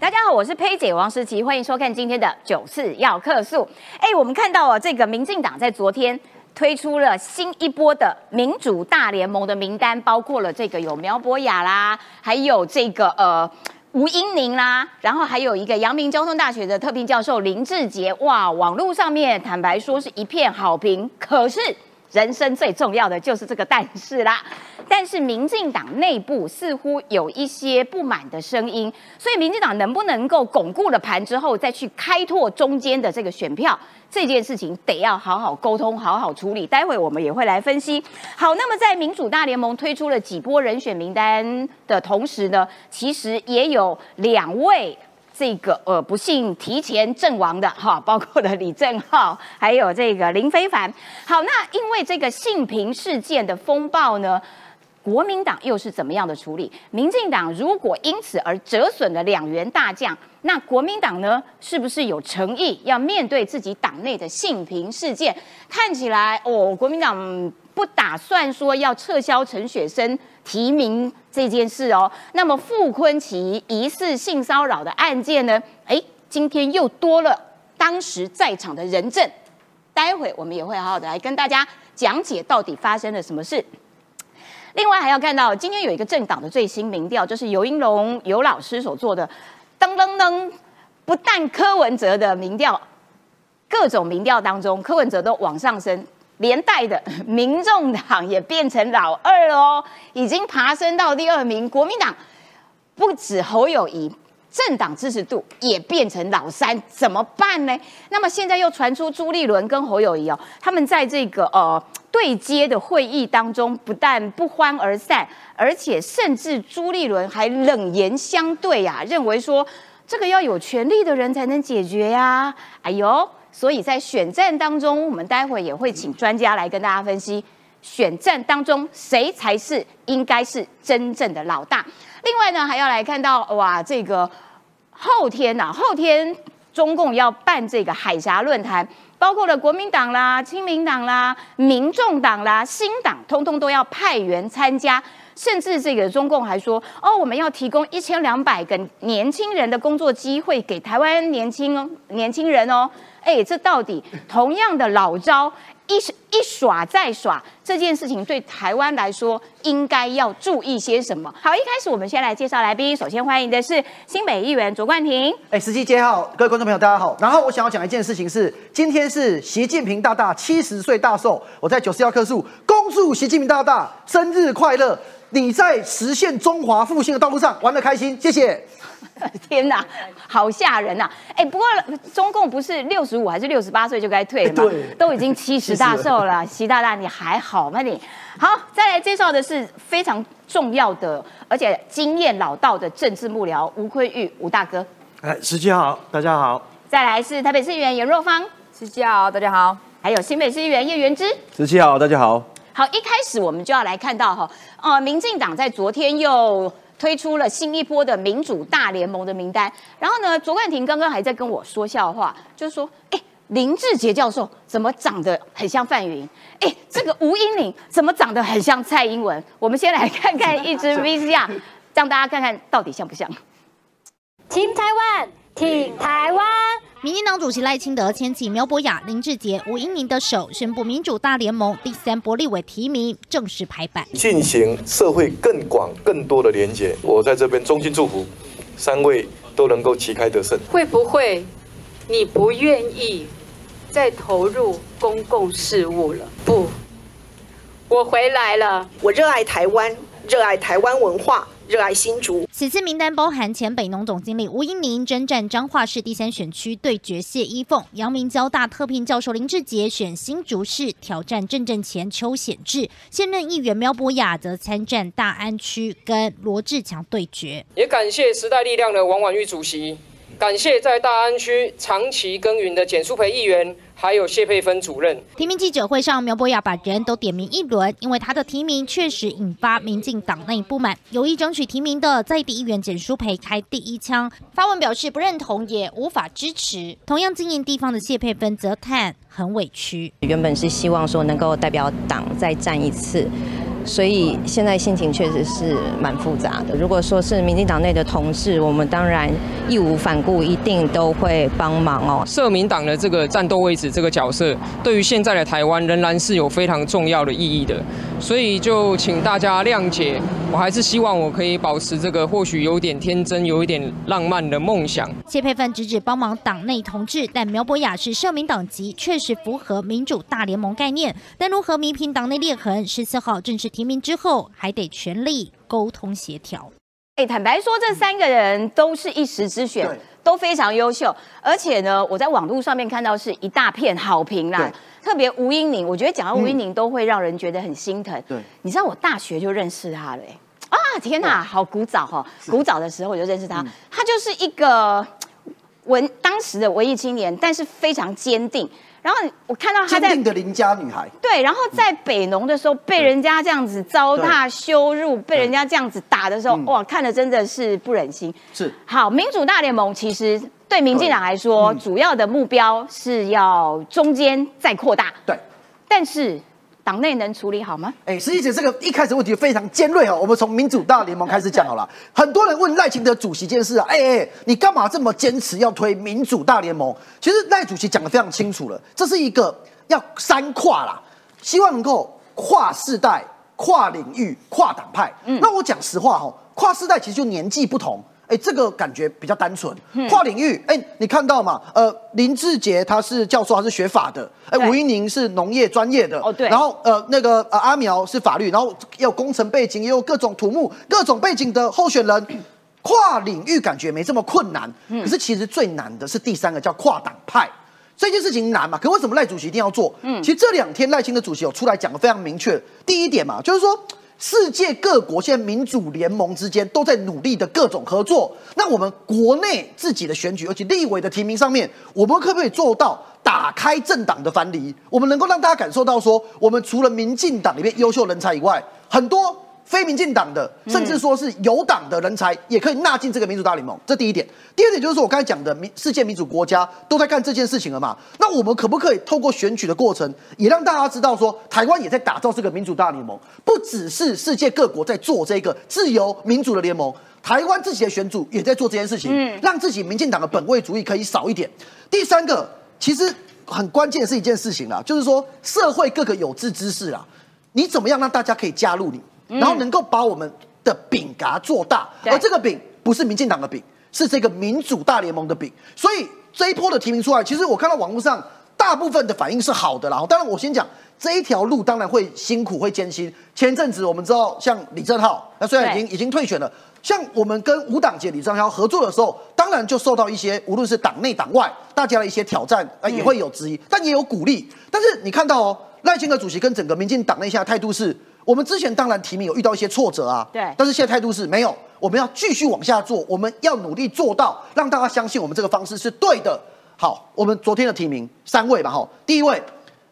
大家好，我是佩姐王诗琪，欢迎收看今天的九四要客诉。哎，我们看到哦，这个民进党在昨天推出了新一波的民主大联盟的名单，包括了这个有苗博雅啦，还有这个呃吴英宁啦，然后还有一个阳明交通大学的特聘教授林志杰。哇，网络上面坦白说是一片好评，可是。人生最重要的就是这个但是啦，但是民进党内部似乎有一些不满的声音，所以民进党能不能够巩固了盘之后，再去开拓中间的这个选票，这件事情得要好好沟通，好好处理。待会我们也会来分析。好，那么在民主大联盟推出了几波人选名单的同时呢，其实也有两位。这个呃不幸提前阵亡的哈，包括了李正浩，还有这个林非凡。好，那因为这个性平事件的风暴呢，国民党又是怎么样的处理？民进党如果因此而折损了两员大将，那国民党呢，是不是有诚意要面对自己党内的性平事件？看起来哦，国民党不打算说要撤销陈雪生。提名这件事哦，那么傅昆奇疑似性骚扰的案件呢？哎，今天又多了当时在场的人证，待会我们也会好好的来跟大家讲解到底发生了什么事。另外还要看到今天有一个政党的最新民调，就是尤英龙尤老师所做的，噔噔噔，不但柯文哲的民调，各种民调当中，柯文哲都往上升。连带的，民众党也变成老二了哦，已经爬升到第二名。国民党不止侯友谊，政党支持度也变成老三，怎么办呢？那么现在又传出朱立伦跟侯友谊哦，他们在这个呃对接的会议当中，不但不欢而散，而且甚至朱立伦还冷言相对呀，认为说这个要有权力的人才能解决呀。哎呦！所以在选战当中，我们待会也会请专家来跟大家分析选战当中谁才是应该是真正的老大。另外呢，还要来看到哇，这个后天呐，后天中共要办这个海峡论坛，包括了国民党啦、亲民党啦、民众党啦、新党，通通都要派员参加。甚至这个中共还说，哦，我们要提供一千两百个年轻人的工作机会给台湾年轻哦年轻人哦。哎，这到底同样的老招，一一耍再耍，这件事情对台湾来说应该要注意些什么？好，一开始我们先来介绍来宾，首先欢迎的是新北议员卓冠廷。哎，司机接好，各位观众朋友大家好。然后我想要讲一件事情是，今天是习近平大大七十岁大寿，我在九四幺棵树恭祝习近平大大生日快乐！你在实现中华复兴的道路上玩得开心，谢谢。天哪，好吓人呐！哎，不过中共不是六十五还是六十八岁就该退了吗？都已经七十大寿了，习大大你还好吗？你好，再来介绍的是非常重要的，而且经验老道的政治幕僚吴坤玉吴大哥。哎，十七好，大家好。再来是台北市议员严若芳，十七好，大家好。还有新北市议员叶元之，十七好，大家好。好，一开始我们就要来看到哈，呃，民进党在昨天又。推出了新一波的民主大联盟的名单，然后呢，卓冠廷刚刚还在跟我说笑话，就是说，哎，林志杰教授怎么长得很像范云？哎，这个吴英玲怎么长得很像蔡英文？我们先来看看一支 VCR，让大家看看到底像不像。Team 台湾，挺台湾。民进党主席赖清德牵起苗博雅、林志杰、吴英宁的手，宣布民主大联盟第三波立委提名正式排版，进行社会更广、更多的连结。我在这边衷心祝福三位都能够旗开得胜。会不会你不愿意再投入公共事务了？不，我回来了。我热爱台湾，热爱台湾文化。热爱新竹。此次名单包含前北农总经理吴英宁征战彰化市第三选区对决谢依凤，阳明交大特聘教授林志杰选新竹市挑战郑正前邱显志，现任议员苗博雅则参战大安区跟罗志强对决。也感谢时代力量的王婉玉主席。感谢在大安区长期耕耘的简淑培议员，还有谢佩芬主任。提名记者会上，苗博雅把人都点名一轮，因为他的提名确实引发民进党内不满。有意争取提名的在地议员简淑培开第一枪，发文表示不认同，也无法支持。同样经营地方的谢佩芬则叹很委屈，原本是希望说能够代表党再战一次。所以现在心情确实是蛮复杂的。如果说是民进党内的同事，我们当然义无反顾，一定都会帮忙哦。社民党的这个战斗位置，这个角色，对于现在的台湾仍然是有非常重要的意义的。所以就请大家谅解，我还是希望我可以保持这个或许有点天真、有一点浪漫的梦想。谢佩芬直指帮忙党内同志，但苗博雅是社民党籍，确实符合民主大联盟概念。但如何弥平党内裂痕，十四号正式提名之后，还得全力沟通协调。哎，坦白说，这三个人都是一时之选，都非常优秀。而且呢，我在网络上面看到是一大片好评啦。特别吴英宁，我觉得讲到吴英宁都会让人觉得很心疼。对，你知道我大学就认识他了，啊，天哪，好古早哈！古早的时候我就认识他，他就是一个文当时的文艺青年，但是非常坚定。然后我看到他在的邻家女孩，对，然后在北农的时候被人家这样子糟蹋羞辱，被人家这样子打的时候，哇，看的真的是不忍心。是。好，民主大联盟其实对民进党来说，主要的目标是要中间再扩大。对，但是。党内能处理好吗？哎，实际姐，这个一开始问题非常尖锐哦。我们从民主大联盟开始讲好了。很多人问赖清德主席这件事啊，哎哎，你干嘛这么坚持要推民主大联盟？其实赖主席讲的非常清楚了，这是一个要三跨啦，希望能够跨世代、跨领域、跨党派。嗯，那我讲实话哈，跨世代其实就年纪不同。哎，这个感觉比较单纯。跨领域，哎，你看到嘛？呃，林志杰他是教授，他是学法的。哎，吴一宁是农业专业的。哦，对。然后呃，那个呃阿苗是法律，然后也有工程背景，也有各种土木各种背景的候选人。跨领域感觉没这么困难。可是其实最难的是第三个叫跨党派，这件事情难嘛？可为什么赖主席一定要做？嗯，其实这两天赖清的主席有出来讲的非常明确。第一点嘛，就是说。世界各国现在民主联盟之间都在努力的各种合作。那我们国内自己的选举，而且立委的提名上面，我们可不可以做到打开政党的藩篱？我们能够让大家感受到说，我们除了民进党里面优秀人才以外，很多。非民进党的，甚至说是有党的人才，也可以纳进这个民主大联盟。这第一点。第二点就是说我刚才讲的，民世界民主国家都在干这件事情了嘛？那我们可不可以透过选举的过程，也让大家知道说，台湾也在打造这个民主大联盟？不只是世界各国在做这个自由民主的联盟，台湾自己的选主也在做这件事情，让自己民进党的本位主义可以少一点。第三个，其实很关键是一件事情啦，就是说社会各个有志之士啊，你怎么样让大家可以加入你？然后能够把我们的饼给它做大，而这个饼不是民进党的饼，是这个民主大联盟的饼。所以这一波的提名出来，其实我看到网络上大部分的反应是好的啦。当然，我先讲这一条路当然会辛苦会艰辛。前阵子我们知道，像李正浩，那虽然已经已经退选了，像我们跟五党界李正浩合作的时候，当然就受到一些无论是党内党外大家的一些挑战，呃，也会有质疑，但也有鼓励。但是你看到哦，赖清德主席跟整个民进党内现在态度是。我们之前当然提名有遇到一些挫折啊，对，但是现在态度是没有，我们要继续往下做，我们要努力做到让大家相信我们这个方式是对的。好，我们昨天的提名三位吧，哈，第一位，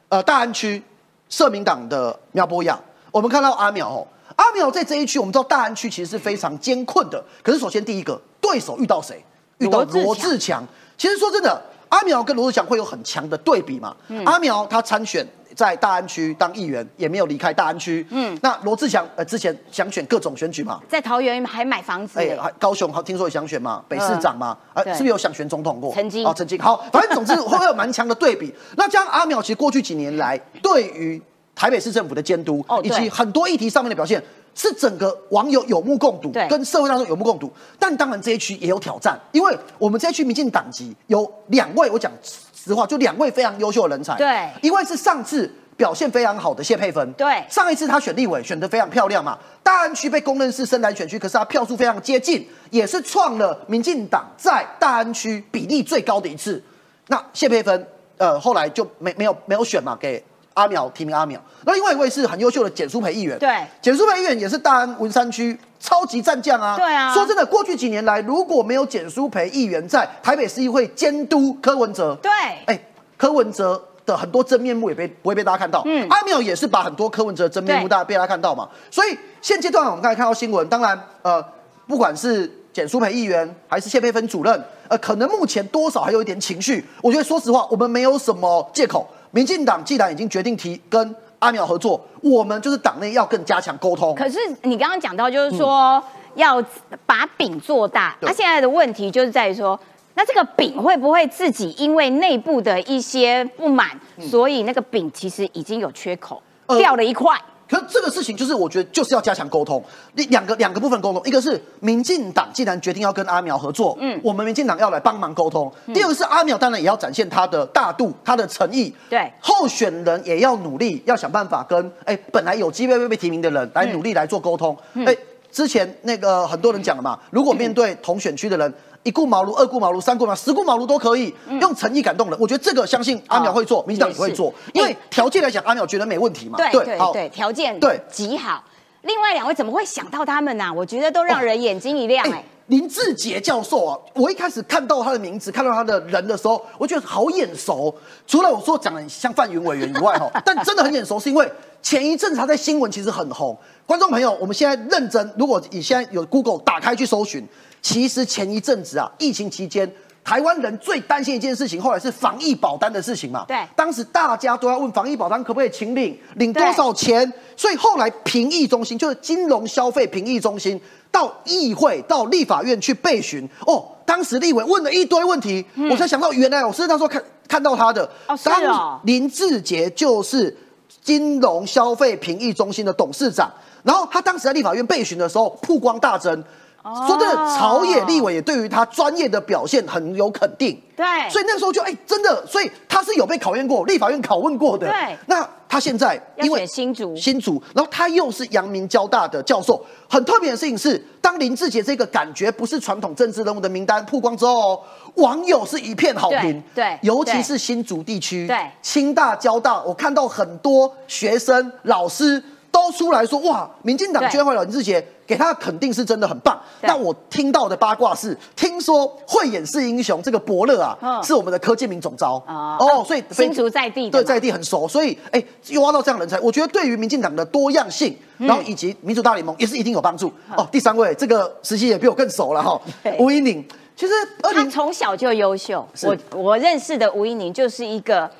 呃，大安区社民党的苗博雅，我们看到阿苗，哦，阿苗在这一区，我们知道大安区其实是非常艰困的，可是首先第一个对手遇到谁？遇到罗志强。其实说真的，阿苗跟罗志强会有很强的对比嘛？阿苗他参选。在大安区当议员，也没有离开大安区。嗯，那罗志祥呃之前想选各种选举嘛，在桃园还买房子。哎，高雄好听说也想选嘛，北市长嘛，呃，是不是有想选总统过？曾经哦，曾经好，反正总之会有蛮强的对比。那将阿淼其实过去几年来对于台北市政府的监督，以及很多议题上面的表现，是整个网友有目共睹，跟社会当中有目共睹。但当然这一区也有挑战，因为我们这一区民进党籍有两位，我讲。实话，就两位非常优秀的人才。对，一位是上次表现非常好的谢佩芬。对，上一次他选立委选得非常漂亮嘛，大安区被公认是深蓝选区，可是他票数非常接近，也是创了民进党在大安区比例最高的一次。那谢佩芬，呃，后来就没没有没有选嘛，给。阿淼提名阿淼，那另外一位是很优秀的简书培议员。对，简书培议员也是大安文山区超级战将啊。对啊。说真的，过去几年来，如果没有简书培议员在台北市议会监督柯文哲，对，哎，柯文哲的很多真面目也被不会被大家看到。嗯。阿淼也是把很多柯文哲的真面目大家被大家看到嘛。所以现阶段我们刚才看到新闻，当然，呃，不管是简书培议员还是谢佩芬主任，呃，可能目前多少还有一点情绪。我觉得说实话，我们没有什么借口。民进党既然已经决定提跟阿苗合作，我们就是党内要更加强沟通。可是你刚刚讲到，就是说要把饼做大，那、现在的问题就是在于说，那这个饼会不会自己因为内部的一些不满，所以那个饼其实已经有缺口，掉了一块。可是这个事情就是，我觉得就是要加强沟通。两个两个部分沟通，一个是民进党既然决定要跟阿苗合作，嗯，我们民进党要来帮忙沟通。第二个是阿苗当然也要展现他的大度、他的诚意。对，候选人也要努力，要想办法跟哎本来有机会被提名的人来努力来做沟通。哎，之前那个很多人讲了嘛，如果面对同选区的人。一顾茅庐，二顾茅庐，三顾茅庐，十顾茅庐都可以用诚意感动人。我觉得这个相信阿苗会做，民进党也会做，因为条件来讲，阿苗觉得没问题嘛。对对对，条件对极好。另外两位怎么会想到他们呢？我觉得都让人眼睛一亮哎。林志杰教授啊，我一开始看到他的名字，看到他的人的时候，我觉得好眼熟。除了我说讲的像范云委员以外，哈，但真的很眼熟，是因为前一阵他在新闻其实很红。观众朋友，我们现在认真，如果你现在有 Google 打开去搜寻。其实前一阵子啊，疫情期间，台湾人最担心一件事情，后来是防疫保单的事情嘛。对，当时大家都要问防疫保单可不可以请领，领多少钱？所以后来评议中心就是金融消费评议中心到议会到立法院去备询。哦，当时立委问了一堆问题，我才想到原来我是那时候看看到他的。哦，是哦。林志杰就是金融消费评议中心的董事长，然后他当时在立法院备询的时候曝光大增。说真的，朝野立委也对于他专业的表现很有肯定。对，所以那时候就哎，真的，所以他是有被考验过，立法院拷问过的。对，那他现在因为新竹，新竹，然后他又是阳明交大的教授。很特别的事情是，当林志杰这个感觉不是传统政治人物的名单曝光之后，网友是一片好评。对，尤其是新竹地区，对，清大、交大，我看到很多学生、老师。都出来说哇，民进党捐回了林志杰，给他的肯定是真的很棒。那我听到的八卦是，听说慧眼识英雄这个伯乐啊，是我们的柯建明总招。哦，所以新竹在地对在地很熟，所以哎，又挖到这样人才，我觉得对于民进党的多样性，然后以及民主大联盟也是一定有帮助。哦。第三位，这个实习也比我更熟了哈，吴依宁，其实他从小就优秀，我我认识的吴依宁就是一个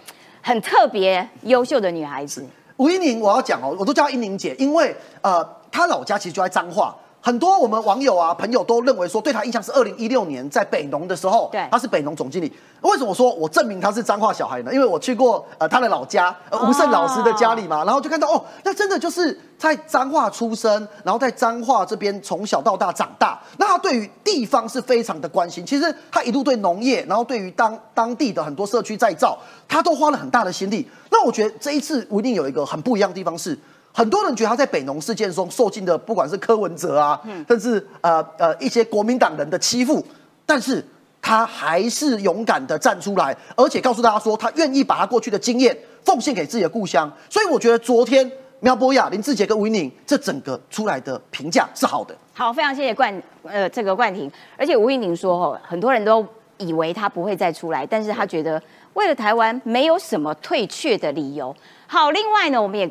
很特别优秀的女孩子。吴依宁，我要讲哦，我都叫英宁姐，因为呃，她老家其实就在彰化。很多我们网友啊、朋友都认为说，对他印象是二零一六年在北农的时候，对，她是北农总经理。为什么说我证明他是彰化小孩呢？因为我去过呃他的老家，吴胜老师的家里嘛，然后就看到哦，那真的就是在彰化出生，然后在彰化这边从小到大长大。那他对于地方是非常的关心。其实他一路对农业，然后对于当当地的很多社区再造，他都花了很大的心力。那我觉得这一次吴一定有一个很不一样的地方是。很多人觉得他在北农事件中受尽的，不管是柯文哲啊，甚至呃呃一些国民党人的欺负，但是他还是勇敢的站出来，而且告诉大家说，他愿意把他过去的经验奉献给自己的故乡。所以我觉得昨天苗博雅、林志杰跟吴宁这整个出来的评价是好的。好，非常谢谢冠呃这个冠廷，而且吴一宁说哦，很多人都以为他不会再出来，但是他觉得为了台湾没有什么退却的理由。好，另外呢，我们也。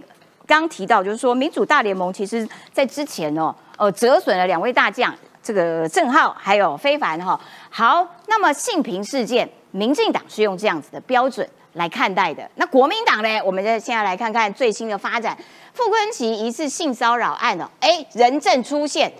刚提到，就是说民主大联盟其实在之前哦，呃，折损了两位大将，这个郑浩还有非凡哈。好，那么性平事件，民进党是用这样子的标准来看待的。那国民党呢？我们现在来看看最新的发展。傅昆奇疑似性骚扰案哦，哎，人证出现，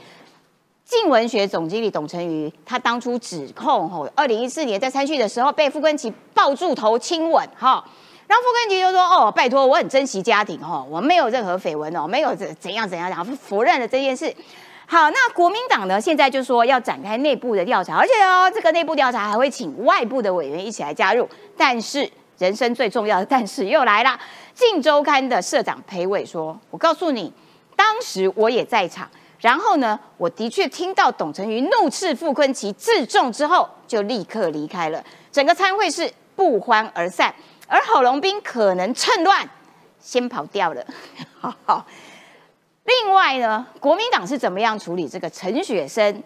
静文学总经理董成瑜，他当初指控吼，二零一四年在参叙的时候被傅昆奇抱住头亲吻哈。然后傅根奇就说：“哦，拜托，我很珍惜家庭哦，我没有任何绯闻哦，没有怎怎样怎样讲，否认了这件事。好，那国民党呢，现在就说要展开内部的调查，而且哦，这个内部调查还会请外部的委员一起来加入。但是，人生最重要的但是又来了。《镜周刊》的社长裴伟说：‘我告诉你，当时我也在场，然后呢，我的确听到董成瑜怒斥傅昆奇自重之后，就立刻离开了。整个参会是不欢而散。’而郝龙斌可能趁乱先跑掉了。好，另外呢，国民党是怎么样处理这个陈雪生？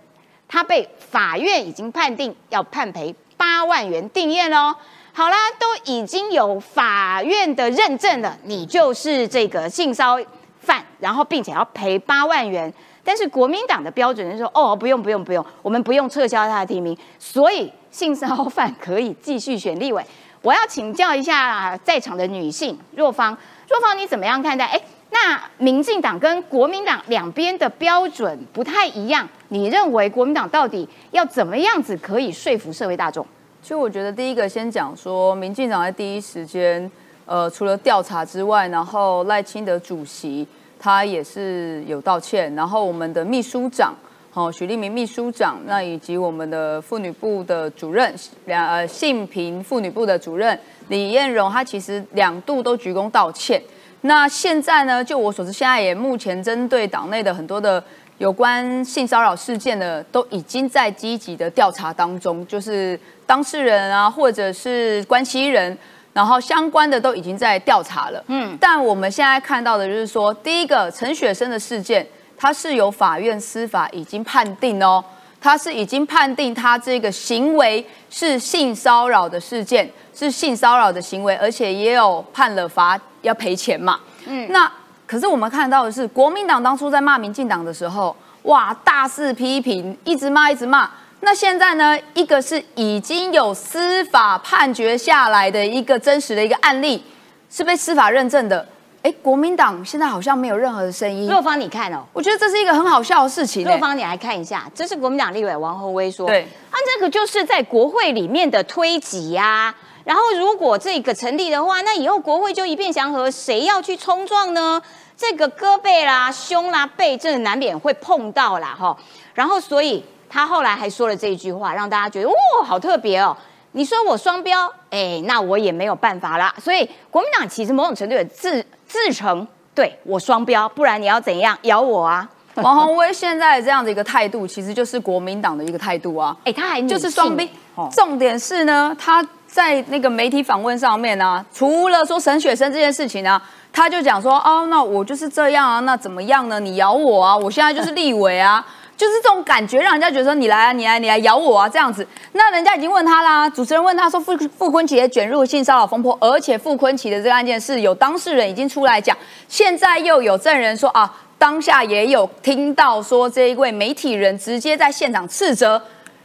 他被法院已经判定要判赔八万元定验喽。好啦，都已经有法院的认证了，你就是这个性骚犯，然后并且要赔八万元。但是国民党的标准是说，哦，不用不用不用，我们不用撤销他的提名，所以性骚犯可以继续选立委。我要请教一下在场的女性若芳，若芳，你怎么样看待？哎，那民进党跟国民党两边的标准不太一样，你认为国民党到底要怎么样子可以说服社会大众？其实我觉得第一个先讲说，民进党在第一时间，呃，除了调查之外，然后赖清德主席他也是有道歉，然后我们的秘书长。好，许立明秘书长，那以及我们的妇女部的主任，两呃性平妇女部的主任李艳荣，他其实两度都鞠躬道歉。那现在呢，就我所知，现在也目前针对党内的很多的有关性骚扰事件的，都已经在积极的调查当中，就是当事人啊，或者是关系人，然后相关的都已经在调查了。嗯，但我们现在看到的就是说，第一个陈雪生的事件。他是由法院司法已经判定哦，他是已经判定他这个行为是性骚扰的事件，是性骚扰的行为，而且也有判了罚要赔钱嘛。嗯，那可是我们看到的是，国民党当初在骂民进党的时候，哇，大肆批评，一直骂，一直骂。那现在呢，一个是已经有司法判决下来的一个真实的一个案例，是被司法认证的。哎，国民党现在好像没有任何的声音。若芳，你看哦，我觉得这是一个很好笑的事情。若芳，你来看一下，这是国民党立委王宏威说，对，啊，这个就是在国会里面的推挤呀。然后如果这个成立的话，那以后国会就一片祥和，谁要去冲撞呢？这个胳膊啦、胸啦、背，这难免会碰到啦，哈。然后，所以他后来还说了这一句话，让大家觉得哦，好特别哦。你说我双标，哎，那我也没有办法啦。所以国民党其实某种程度也自。自成对我双标，不然你要怎样咬我啊？王宏威现在这样的一个态度，其实就是国民党的一个态度啊。哎，他还就是双标。重点是呢，他在那个媒体访问上面呢，除了说沈雪生这件事情呢，他就讲说，哦，那我就是这样啊，那怎么样呢？你咬我啊，我现在就是立委啊。就是这种感觉，让人家觉得说你来啊，你来，你来咬我啊，这样子。那人家已经问他啦，主持人问他说，傅傅坤奇也卷入性骚扰风波，而且傅坤奇的这个案件是有当事人已经出来讲，现在又有证人说啊，当下也有听到说这一位媒体人直接在现场斥责，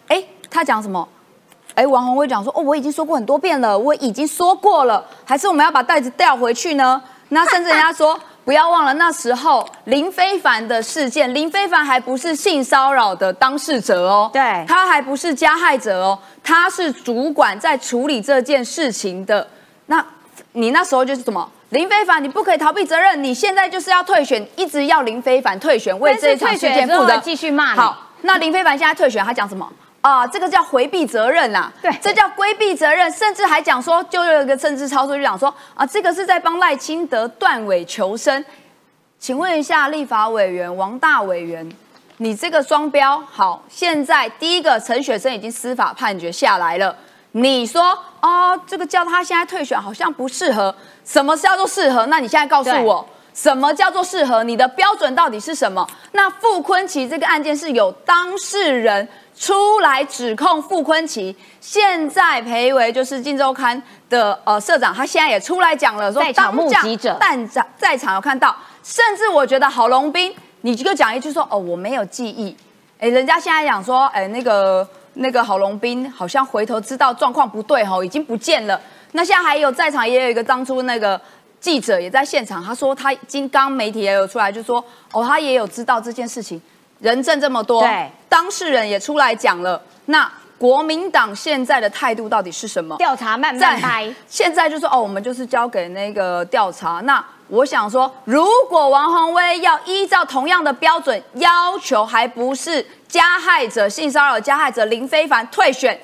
哎，他讲什么？哎，王宏威讲说，哦，我已经说过很多遍了，我已经说过了，还是我们要把袋子调回去呢？那甚至人家说。不要忘了那时候林非凡的事件，林非凡还不是性骚扰的当事者哦，对，他还不是加害者哦，他是主管在处理这件事情的。那你那时候就是什么？林非凡，你不可以逃避责任，你现在就是要退选，一直要林非凡退选，为这一场事件负责，继续骂你。好，那林非凡现在退选，他讲什么？啊，这个叫回避责任啊，对，这叫规避责任，甚至还讲说，就有一个政治操作，就讲说啊，这个是在帮赖清德断尾求生。请问一下，立法委员王大委员，你这个双标好，现在第一个陈雪生已经司法判决下来了，你说哦，这个叫他现在退选好像不适合，什么叫做适合？那你现在告诉我，什么叫做适合？你的标准到底是什么？那傅坤奇这个案件是有当事人。出来指控傅昆奇，现在裴维就是《金周刊》的呃社长，他现在也出来讲了，说在场目击者，但在在场有看到，甚至我觉得郝龙斌，你就讲一句说哦我没有记忆，哎，人家现在讲说，哎那个那个郝龙斌好像回头知道状况不对哈，已经不见了。那现在还有在场也有一个当初那个记者也在现场，他说他今刚媒体也有出来就说哦他也有知道这件事情。人证这么多，对，当事人也出来讲了。那国民党现在的态度到底是什么？调查慢慢拍。现在就说哦，我们就是交给那个调查。那我想说，如果王宏威要依照同样的标准要求，还不是加害者性骚扰加害者林非凡退选，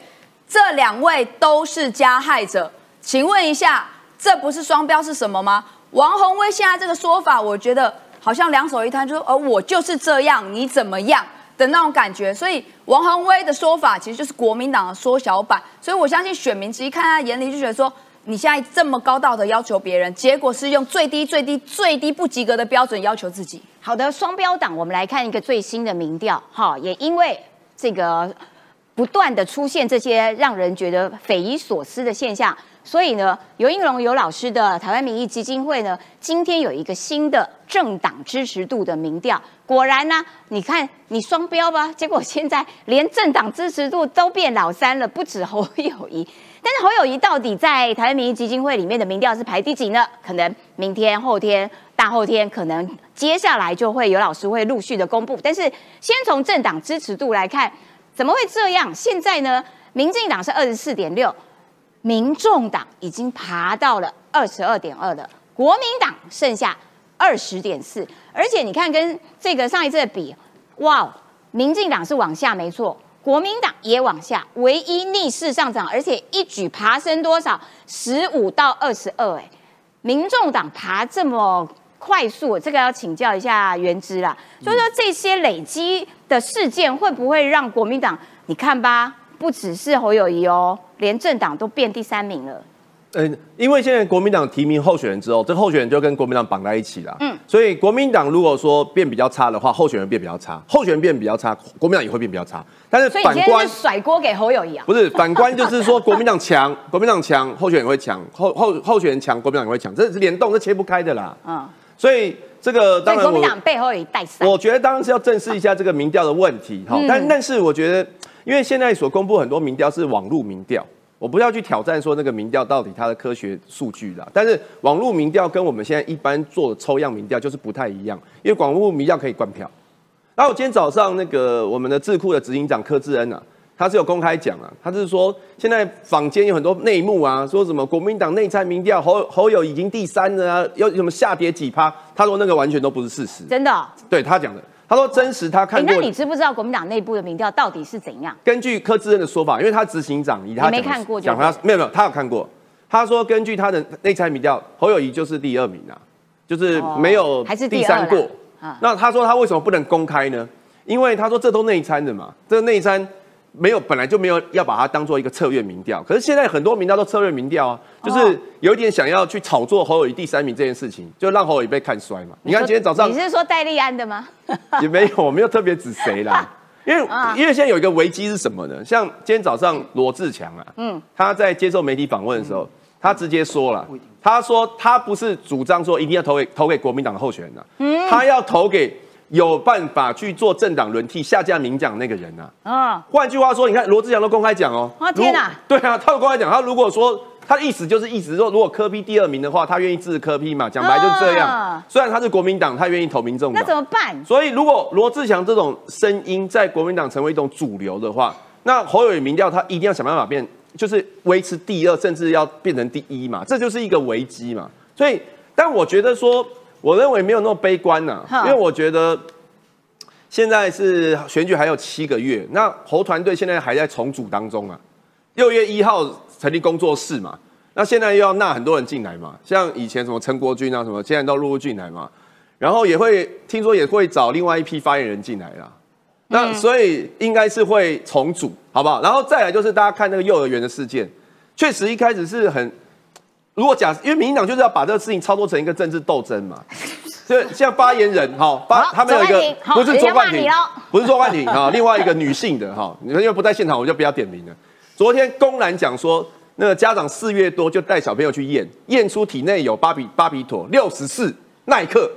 这两位都是加害者。请问一下，这不是双标是什么吗？王宏威现在这个说法，我觉得。好像两手一摊，就说，而我就是这样，你怎么样的那种感觉。所以王宏威的说法其实就是国民党的缩小版。所以我相信选民其实看他眼里就觉得说，你现在这么高道德要求别人，结果是用最低最低最低不及格的标准要求自己。好的，双标党，我们来看一个最新的民调，哈，也因为这个不断的出现这些让人觉得匪夷所思的现象。所以呢，尤应龙尤老师的台湾民意基金会呢，今天有一个新的政党支持度的民调，果然呢，你看你双标吧，结果现在连政党支持度都变老三了，不止侯友谊。但是侯友谊到底在台湾民意基金会里面的民调是排第几呢？可能明天、后天、大后天，可能接下来就会有老师会陆续的公布。但是先从政党支持度来看，怎么会这样？现在呢，民进党是二十四点六。民众党已经爬到了二十二点二了，国民党剩下二十点四，而且你看跟这个上一次的比，哇，民进党是往下没错，国民党也往下，唯一逆势上涨，而且一举爬升多少？十五到二十二，哎，民众党爬这么快速，这个要请教一下原之啦，就是说这些累积的事件会不会让国民党？你看吧。不只是侯友谊哦，连政党都变第三名了。嗯，因为现在国民党提名候选人之后，这候选人就跟国民党绑在一起了。嗯，所以国民党如果说变比较差的话，候选人变比较差；候选人变比较差，国民党也会变比较差。但是反观甩锅给侯友谊啊？不是，反观就是说国民党强，国民党强，候选人会强，候候候选人强，国民党也会强，这是联动，是切不开的啦。嗯，所以这个当然国民党背后有带三。我觉得当然是要正视一下这个民调的问题哈。但但是我觉得。因为现在所公布很多民调是网络民调，我不要去挑战说那个民调到底它的科学数据啦。但是网络民调跟我们现在一般做的抽样民调就是不太一样，因为网络民调可以灌票。然后我今天早上那个我们的智库的执行长柯志恩啊，他是有公开讲啊，他是说现在坊间有很多内幕啊，说什么国民党内参民调侯侯友已经第三了啊，又什么下跌几趴，他说那个完全都不是事实，真的，对他讲的。他说：“真实，他看过。那你知不知道国民党内部的民调到底是怎样？根据柯志恩的说法，因为他执行长，以他没看过，讲他没有没有，他有看过。他说根据他的内参民调，侯友谊就是第二名啊，就是没有还是第三过。那他说他为什么不能公开呢？因为他说这都内参的嘛，这内参。”没有，本来就没有要把它当做一个策略民调。可是现在很多民调都策略民调啊，就是有一点想要去炒作侯友谊第三名这件事情，就让侯友谊被看衰嘛。你看今天早上，你是说戴立安的吗？也没有，我没有特别指谁啦。因为因为现在有一个危机是什么呢？像今天早上罗志强啊，嗯，他在接受媒体访问的时候，他直接说了，他说他不是主张说一定要投给投给国民党的候选人啊，嗯，他要投给。有办法去做政党轮替下架民讲那个人呐？啊，换句话说，你看罗志祥都公开讲哦。哦天哪！对啊，他有公开讲，他如果说他的意思就是意思说，如果科批第二名的话，他愿意支持科批嘛？讲白就是这样。虽然他是国民党，他愿意投民众党。那怎么办？所以如果罗志祥这种声音在国民党成为一种主流的话，那侯友宜民调他一定要想办法变，就是维持第二，甚至要变成第一嘛？这就是一个危机嘛。所以，但我觉得说。我认为没有那么悲观呐，因为我觉得现在是选举还有七个月，那侯团队现在还在重组当中啊。六月一号成立工作室嘛，那现在又要纳很多人进来嘛，像以前什么陈国军啊什么，现在都陆陆进来嘛，然后也会听说也会找另外一批发言人进来啦。那所以应该是会重组，好不好？然后再来就是大家看那个幼儿园的事件，确实一开始是很。如果假，因为民进党就是要把这个事情操作成一个政治斗争嘛，所以像发言人哈，发他们有一个不是周冠廷，不是周冠廷啊，另外一个女性的哈，你们因为不在现场，我就不要点名了。昨天公然讲说，那个家长四月多就带小朋友去验，验出体内有巴比巴比妥六十四耐克，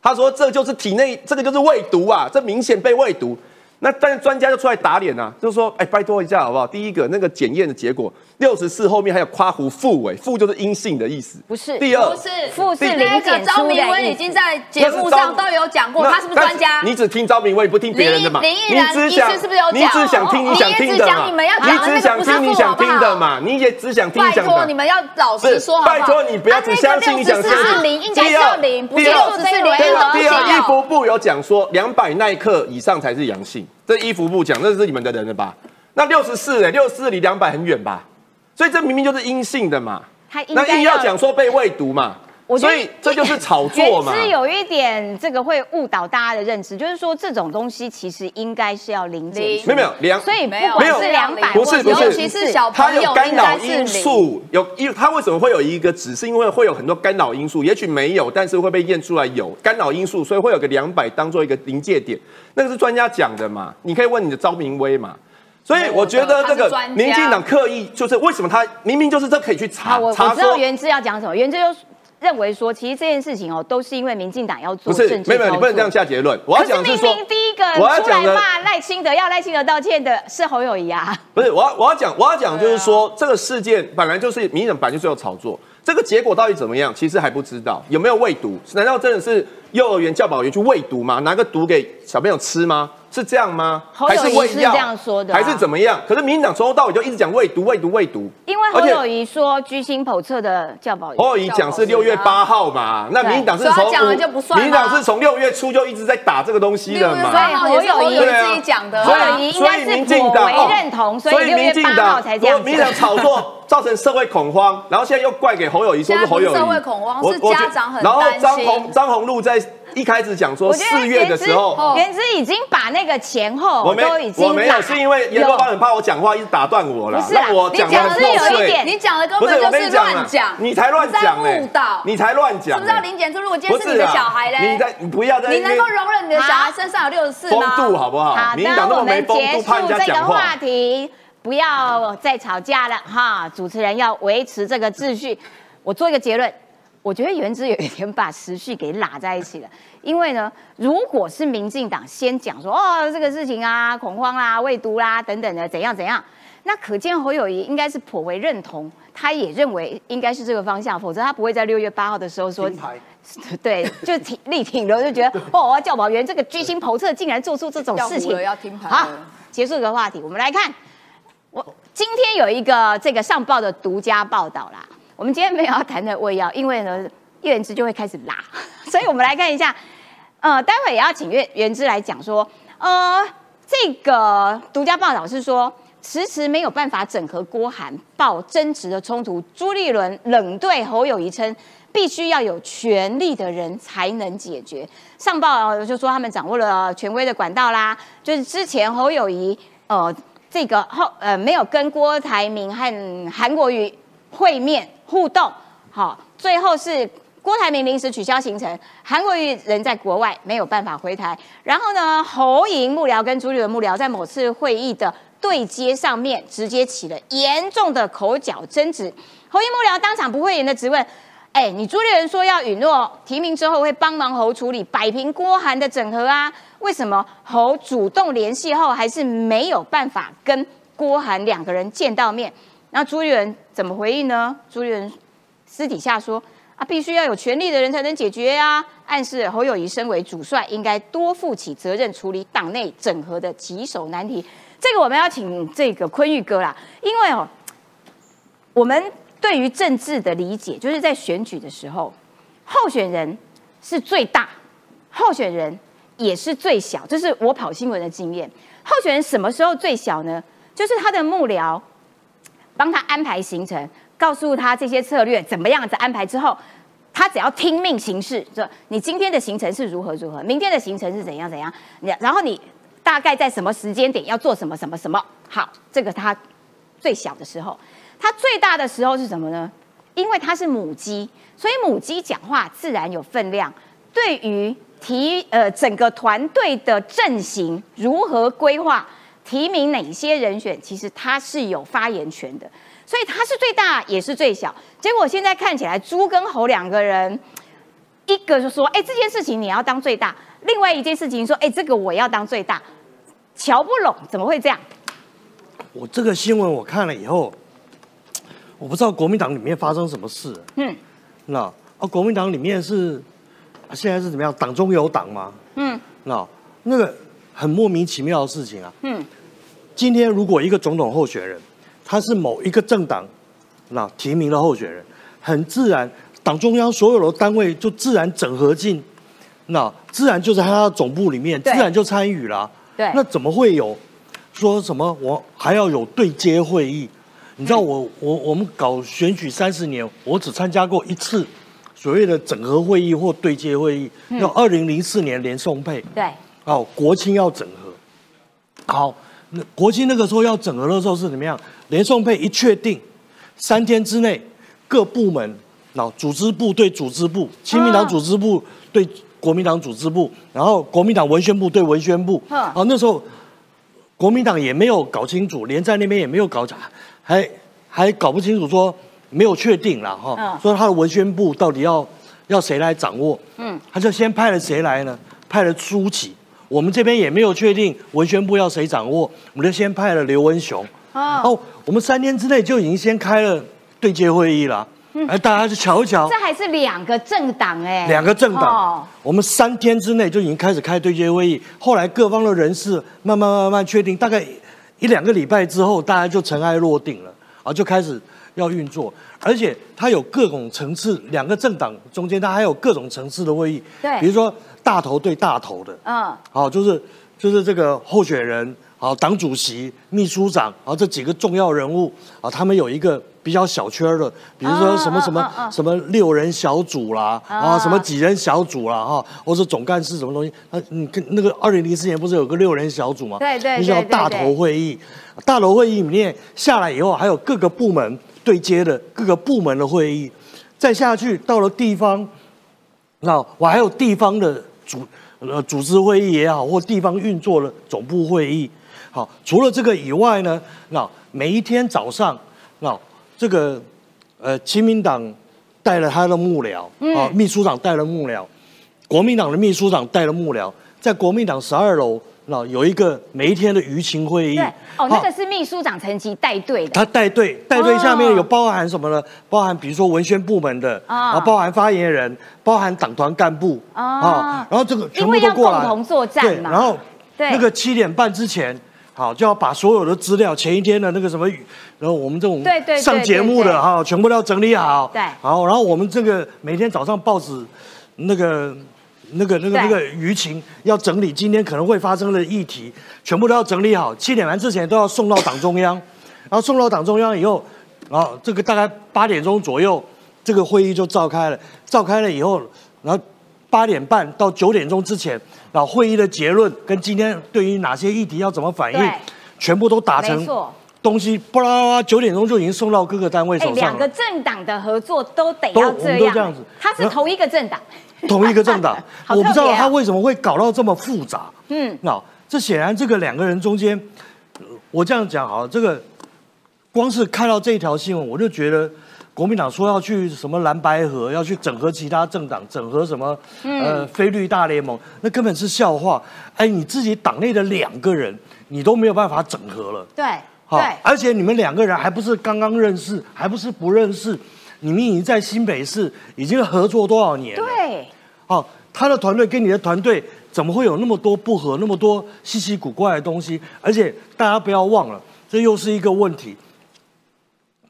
他说这就是体内这个就是喂毒啊，这明显被喂毒。那但是专家就出来打脸啊，就是说，哎，拜托一下好不好？第一个那个检验的结果六十四后面还有夸胡负哎，负就是阴性的意思，不是。第二，不是负是零检张明威已经在节目上都有讲过，他是不是专家？你只听张明威，不听别人的嘛？林毅然医师是不是有讲？你只想听你想听的嘛？你只想听你想听的嘛？你也只想听想。拜托你们要老实说好不好？拜托你不要只相信你想听。是零，应该是零，不是六十四零。第二，衣服部有讲说两百耐克以上才是阳性。这衣服不讲，这是你们的人了吧？那六十四哎，六十四离两百很远吧？所以这明明就是阴性的嘛。那硬要讲说被喂毒嘛？所以这就是炒作嘛。是有一点这个会误导大家的认知，就是说这种东西其实应该是要零检没有没有两，所以没有是两百，不是不是，尤其是小朋友，它有干扰因素，有因它为什么会有一个只是因为会有很多干扰因素，也许没有，但是会被验出来有干扰因素，所以会有个两百当做一个临界点，那个是专家讲的嘛？你可以问你的招明威嘛。所以我觉得这个民进党刻意就是为什么他明明就是这可以去查，我查说我知道原之要讲什么，原之就认为说，其实这件事情哦，都是因为民进党要做不是没有没有，你不能这样。下结论。我要讲是说，明第一个出来骂赖清德要赖清德道歉的是侯友谊啊，不是我要我要讲我要讲就是说，这个事件本来就是民进党本来就是有炒作，这个结果到底怎么样，其实还不知道有没有喂毒？难道真的是幼儿园教保员去喂毒吗？拿个毒给小朋友吃吗？是这样吗？侯友宜是这样说的啊。还是怎么样？可是民进党从头到尾就一直讲喂毒喂毒喂毒，因为侯友谊说居心叵测的教保，侯友谊讲是六月八号嘛，那民进党是从所以他讲了就不算民进党是从六月初就一直在打这个东西的嘛。所以侯友谊自己讲的，侯友谊应该是所以民进党颇为认同，所以六月八号才这样民进党炒作 造成社会恐慌，然后现在又怪给侯友谊说是侯友谊社会恐慌是家长很然后担心张宏张宏禄在一开始讲说四月的时候。原之已经把那个前后我没都已经我没有，是因为严国芳很怕我讲话一直打断我了，不是我讲的是有一点你讲的根不是我本就是乱讲，你才乱讲误导，你才乱讲，知不知道林检出如果今天是你的小孩嘞，你在你不要在你能够容忍你的小孩身上有六十四风吗？度好不好？好那么没风度，们结束这个话话。题，不要再吵架了哈。主持人要维持这个秩序。我做一个结论，我觉得原之有一点把时序给拉在一起了。因为呢，如果是民进党先讲说哦这个事情啊恐慌啦、未毒啦等等的怎样怎样，那可见侯友谊应该是颇为认同，他也认为应该是这个方向，否则他不会在六月八号的时候说对，就挺力挺了，就觉得哦，教保员这个居心叵测，竟然做出这种事情，要听牌好，结束这个话题，我们来看，我今天有一个这个上报的独家报道啦。我们今天没有要谈的胃药，因为呢，叶元之就会开始拉，所以我们来看一下，呃，待会也要请岳元之来讲说，呃，这个独家报道是说。迟迟没有办法整合郭韩爆争执的冲突，朱立伦冷对侯友谊称，必须要有权力的人才能解决。上报就说他们掌握了权威的管道啦，就是之前侯友谊呃这个后呃没有跟郭台铭和韩国瑜会面互动，好，最后是。郭台铭临时取消行程，韩国瑜人在国外没有办法回台。然后呢，侯莹幕僚跟朱立伦幕僚在某次会议的对接上面，直接起了严重的口角争执。侯莹幕僚当场不讳言的质问：“哎，你朱立伦说要允诺提名之后会帮忙侯处理摆平郭韩的整合啊？为什么侯主动联系后还是没有办法跟郭韩两个人见到面？那朱立伦怎么回应呢？朱立伦私底下说。”啊，必须要有权力的人才能解决啊！暗示侯友谊身为主帅，应该多负起责任，处理党内整合的棘手难题。这个我们要请这个坤玉哥啦，因为哦，我们对于政治的理解，就是在选举的时候，候选人是最大，候选人也是最小，这是我跑新闻的经验。候选人什么时候最小呢？就是他的幕僚帮他安排行程。告诉他这些策略怎么样子安排之后，他只要听命行事。就你今天的行程是如何如何，明天的行程是怎样怎样，然后你大概在什么时间点要做什么什么什么。好，这个他最小的时候，他最大的时候是什么呢？因为他是母鸡，所以母鸡讲话自然有分量。对于提呃整个团队的阵型如何规划，提名哪些人选，其实他是有发言权的。所以他是最大也是最小，结果现在看起来猪跟猴两个人，一个就说：“哎，这件事情你要当最大。”另外一件事情说：“哎，这个我要当最大。”瞧不拢，怎么会这样？我这个新闻我看了以后，我不知道国民党里面发生什么事。嗯，那啊，国民党里面是现在是怎么样？党中有党吗？嗯，那那个很莫名其妙的事情啊。嗯，今天如果一个总统候选人，他是某一个政党那提名的候选人，很自然，党中央所有的单位就自然整合进，那自然就在他的总部里面，自然就参与了。对，那怎么会有说什么我还要有对接会议？你知道我我我们搞选举三十年，我只参加过一次所谓的整合会议或对接会议，嗯。要二零零四年连宋配，对，哦，国庆要整合，好，那国青那个时候要整合的时候是怎么样？连送配一确定，三天之内各部门，那组织部对组织部，亲民党组织部对国民党组织部，然后国民党文宣部对文宣部，嗯好，那时候国民党也没有搞清楚，连在那边也没有搞，还还搞不清楚说没有确定了哈，嗯。说他的文宣部到底要要谁来掌握，嗯，他就先派了谁来呢？派了朱启，我们这边也没有确定文宣部要谁掌握，我们就先派了刘文雄。哦，哦，我们三天之内就已经先开了对接会议了，哎、大家就瞧一瞧。这，还是两个政党哎，两个政党，哦。我们三天之内就已经开始开对接会议，后来各方的人士慢慢慢慢确定，大概一两个礼拜之后，大家就尘埃落定了，啊，就开始要运作，而且它有各种层次，两个政党中间它还有各种层次的会议，对。比如说大头对大头的，嗯，好，就是就是这个候选人，好，党主席、秘书长，好，这几个重要人物啊，他们有一个比较小圈的，比如说什么什么、啊啊啊什么六人小组啦，啊啊，什么几人小组啦，哈，或者总干事什么东西，啊，你跟那个二零零四年不是有个六人小组吗？对对那叫大头会议，大头会议里面下来以后，还有各个部门对接的各个部门的会议，再下去到了地方，那我还有地方的组呃组织会议也好，或地方运作的总部会议。好，除了这个以外呢，那每一天早上，那这个呃亲民党带了他的幕僚，嗯啊、秘书长带了幕僚，国民党的秘书长带了幕僚，在国民党十二楼那有一个每一天的舆情会议。哦，那好个是秘书长层级带队的，他带队，带队下面有包含什么呢？包含比如说文宣部门的，啊啊，包含发言人，包含党团干部，啊啊，然后这个全部都过来，共同作战对，嘛。然后对。那个七点半之前。好，就要把所有的资料，前一天的那个什么，然后我们这种上节目的哈，全部都要整理好。对。好，然后我们这个每天早上报纸那个那个那个那个舆情要整理，今天可能会发生的议题，全部都要整理好，七点半之前都要送到党中央，然后送到党中央以后，然后这个大概八点钟左右，这个会议就召开了。召开了以后，然后八点半到九点钟之前，然后会议的结论跟今天对于哪些议题要怎么反应，全部都打成。东西，巴拉巴拉，九点钟就已经送到各个单位哎，手上两个了。政党的合作都得要这样，都这样子他是同一个政党，同一个政党 好我不知道他为什么会搞到这么复杂。嗯，那这显然这个两个人中间，呃我这样讲好了，这个光是看到这一条新闻，我就觉得国民党说要去什么蓝白河，要去整合其他政党，整合什么嗯呃非绿大联盟，那根本是笑话。哎，你自己党内的两个人，你都没有办法整合了。对好对，而且你们两个人还不是刚刚认识，还不是不认识，你们已经在新北市已经合作多少年了？对，哦，他的团队跟你的团队怎么会有那么多不合，那么多稀奇古怪的东西？而且大家不要忘了，这又是一个问题，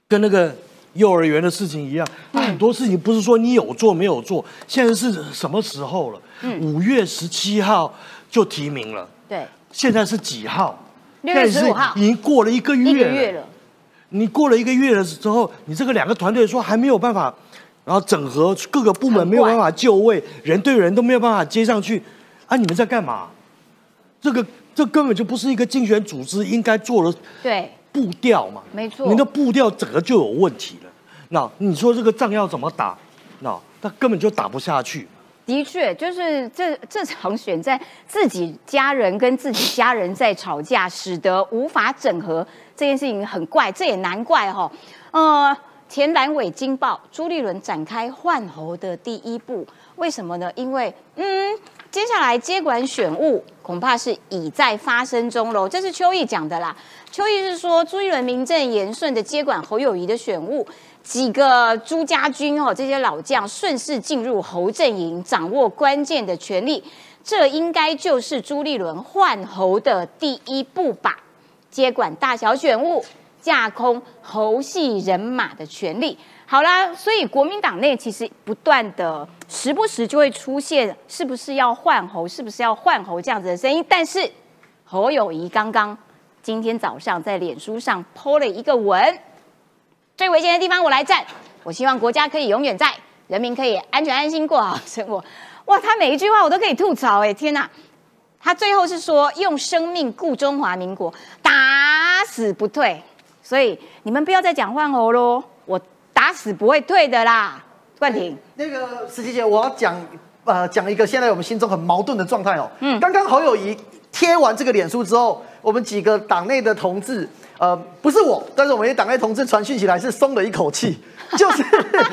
跟那个幼儿园的事情一样，那很多事情不是说你有做没有做，现在是什么时候了？五月十七号就提名了，对，现在是几号？6月十五号已经过了一个月一个月了，你过了一个月了之后，你这个两个团队说还没有办法，然后整合各个部门没有办法就位，人对人都没有办法接上去，啊，你们在干嘛？这个这根本就不是一个竞选组织应该做的对，步调嘛，没错你的步调整个就有问题了。那你说这个仗要怎么打？那他根本就打不下去。的确，就是这这场选战，自己家人跟自己家人在吵架，使得无法整合这件事情很怪，这也难怪哈、呃，前蓝委惊爆，朱立伦展开换候的第一步，为什么呢？因为嗯，接下来接管选务恐怕是已在发生中喽，这是邱毅讲的啦。邱毅是说，朱立伦名正言顺的接管侯友谊的选务，几个朱家军哦，这些老将顺势进入侯阵营，掌握关键的权力，这应该就是朱立伦换侯的第一步吧？接管大小选务，架空侯系人马的权利。好啦，所以国民党内其实不断的，时不时就会出现是不是要换侯，是不是要换侯这样子的声音。但是侯友谊刚刚今天早上在脸书上 PO 了一个文，最危险的地方我来站，我希望国家可以永远在，人民可以安全安心过好生活。哇，他每一句话我都可以吐槽哎、天哪！他最后是说用生命顾中华民国，打死不退。所以你们不要再讲换侯喽，我打死不会退的啦。冠廷，那个石琪姐，我要讲呃讲一个现在我们心中很矛盾的状态哦。嗯，刚刚侯友谊贴完这个脸书之后，我们几个党内的同志，呃，不是我，但是我们党内同志传讯起来是松了一口气，就是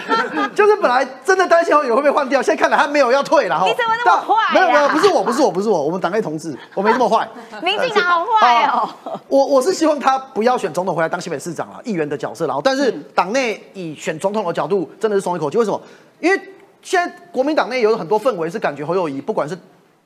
就是本来真的担心侯友会被换掉，现在看来他没有要退了哈。你怎么那么坏啊没有没有，不是我，不是我，不是我，我们党内同志，我没这么坏。民进党好坏哦。我我是希望他不要选总统回来当新北市长啊，议员的角色，然后但是嗯党内以选总统的角度真的是松一口气，为什么？因为现在国民党内有很多氛围是感觉侯友谊不管是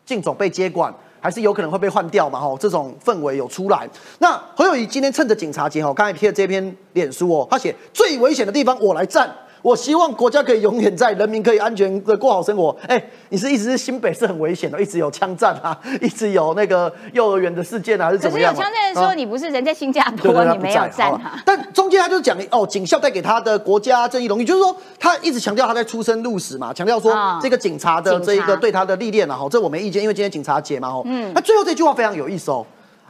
进总被接管，还是有可能会被换掉嘛，吼，这种氛围有出来。那侯友谊今天趁着警察节，吼，刚才贴的这篇脸书哦，他写最危险的地方我来站。我希望国家可以永远在，人民可以安全的过好生活。哎、你是一直是新北是很危险的，一直有枪战啊，一直有那个幼儿园的事件啊，还是可是有怎么样嘛？枪战的时候，啊你不是人在新加对对坡，你没有站好了啊？但中间他就讲哦，警校带给他的国家正义荣誉，就是说他一直强调他在出生入死嘛，强调说啊这个警察的这一个对他的历练啊，哈，这我没意见，因为今天警察节嘛，哈，嗯那最后这句话非常有意思哦。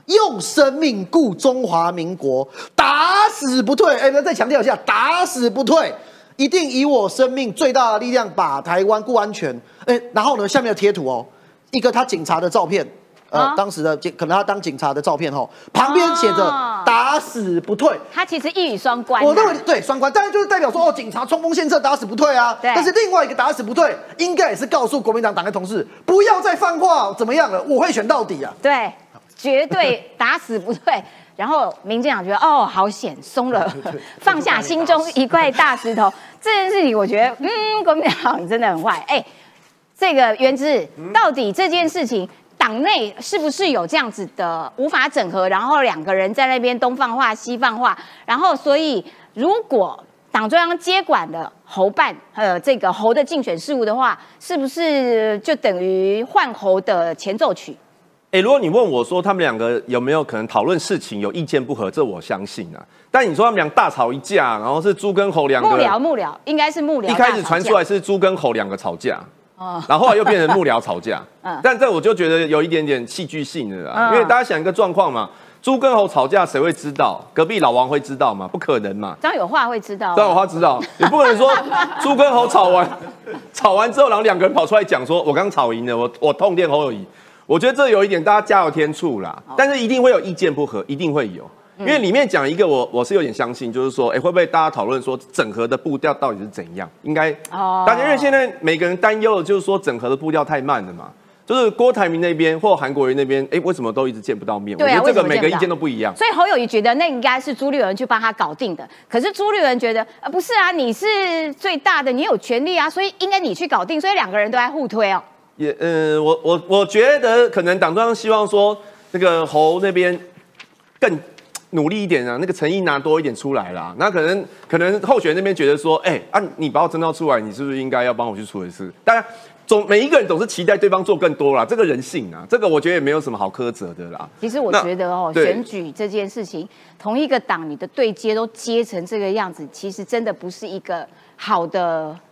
用生命顾中华民国，打死不退。哎，那再强调一下，打死不退，一定以我生命最大的力量把台湾顾安全。哎，然后呢，下面的贴图哦，一个他警察的照片，呃，啊当时的警可能他当警察的照片哦，旁边写着哦打死不退。他其实一语双关啊。我认为对双关，当然就是代表说哦，警察冲锋陷阵，打死不退啊。对但是另外一个打死不退，应该也是告诉国民党党的同事，不要再放话，怎么样了？我会选到底啊。对，绝对打死不退。然后民进党觉得哦，好险，松了，放下心中一块大石头。这件事情，我觉得，嗯，国民党真的很坏。哎，这个原之，到底这件事情，党内是不是有这样子的无法整合？然后两个人在那边东放话西放话，然后所以如果党中央接管了侯办呃这个侯的竞选事务的话，是不是就等于换侯的前奏曲？哎、如果你问我说他们两个有没有可能讨论事情有意见不合，这我相信啊。但你说他们俩大吵一架，然后是猪跟猴两个幕僚幕僚应该是幕僚一开始传出来是猪跟猴两个吵架，哦然后后来又变成幕僚吵架。嗯但这我就觉得有一点点戏剧性的啦，嗯因为大家想一个状况嘛，猪跟猴吵架谁会知道？隔壁老王会知道吗？不可能嘛。张有话会知道啊，张有花知道，你不可能说 猪跟猴吵完，吵完之后，然后两个人跑出来讲说，我刚吵赢了，我我痛电侯友谊。我觉得这有一点大家加油添醋啦，但是一定会有意见不合，一定会有。因为里面讲一个我我是有点相信，就是说，哎、会不会大家讨论说整合的步调到底是怎样？应该，哦大家因为现在每个人担忧的就是说整合的步调太慢了嘛，就是郭台铭那边或韩国瑜那边，哎、为什么都一直见不到面？对啊我觉得这个每个意见都不一样。所以侯友谊觉得那应该是朱立伦去帮他搞定的，可是朱立伦觉得呃不是啊，你是最大的，你有权利啊，所以应该你去搞定，所以两个人都在互推哦。也，呃，我我我觉得可能党中央希望说，那个侯那边更努力一点啊，那个诚意拿多一点出来啦。那可能可能候选人那边觉得说，哎、啊，你把我征召出来，你是不是应该要帮我去处理事？当然，总每一个人总是期待对方做更多啦，这个人性啊，这个我觉得也没有什么好苛责的啦。其实我觉得哦，选举这件事情，同一个党你的对接都接成这个样子，其实真的不是一个好的那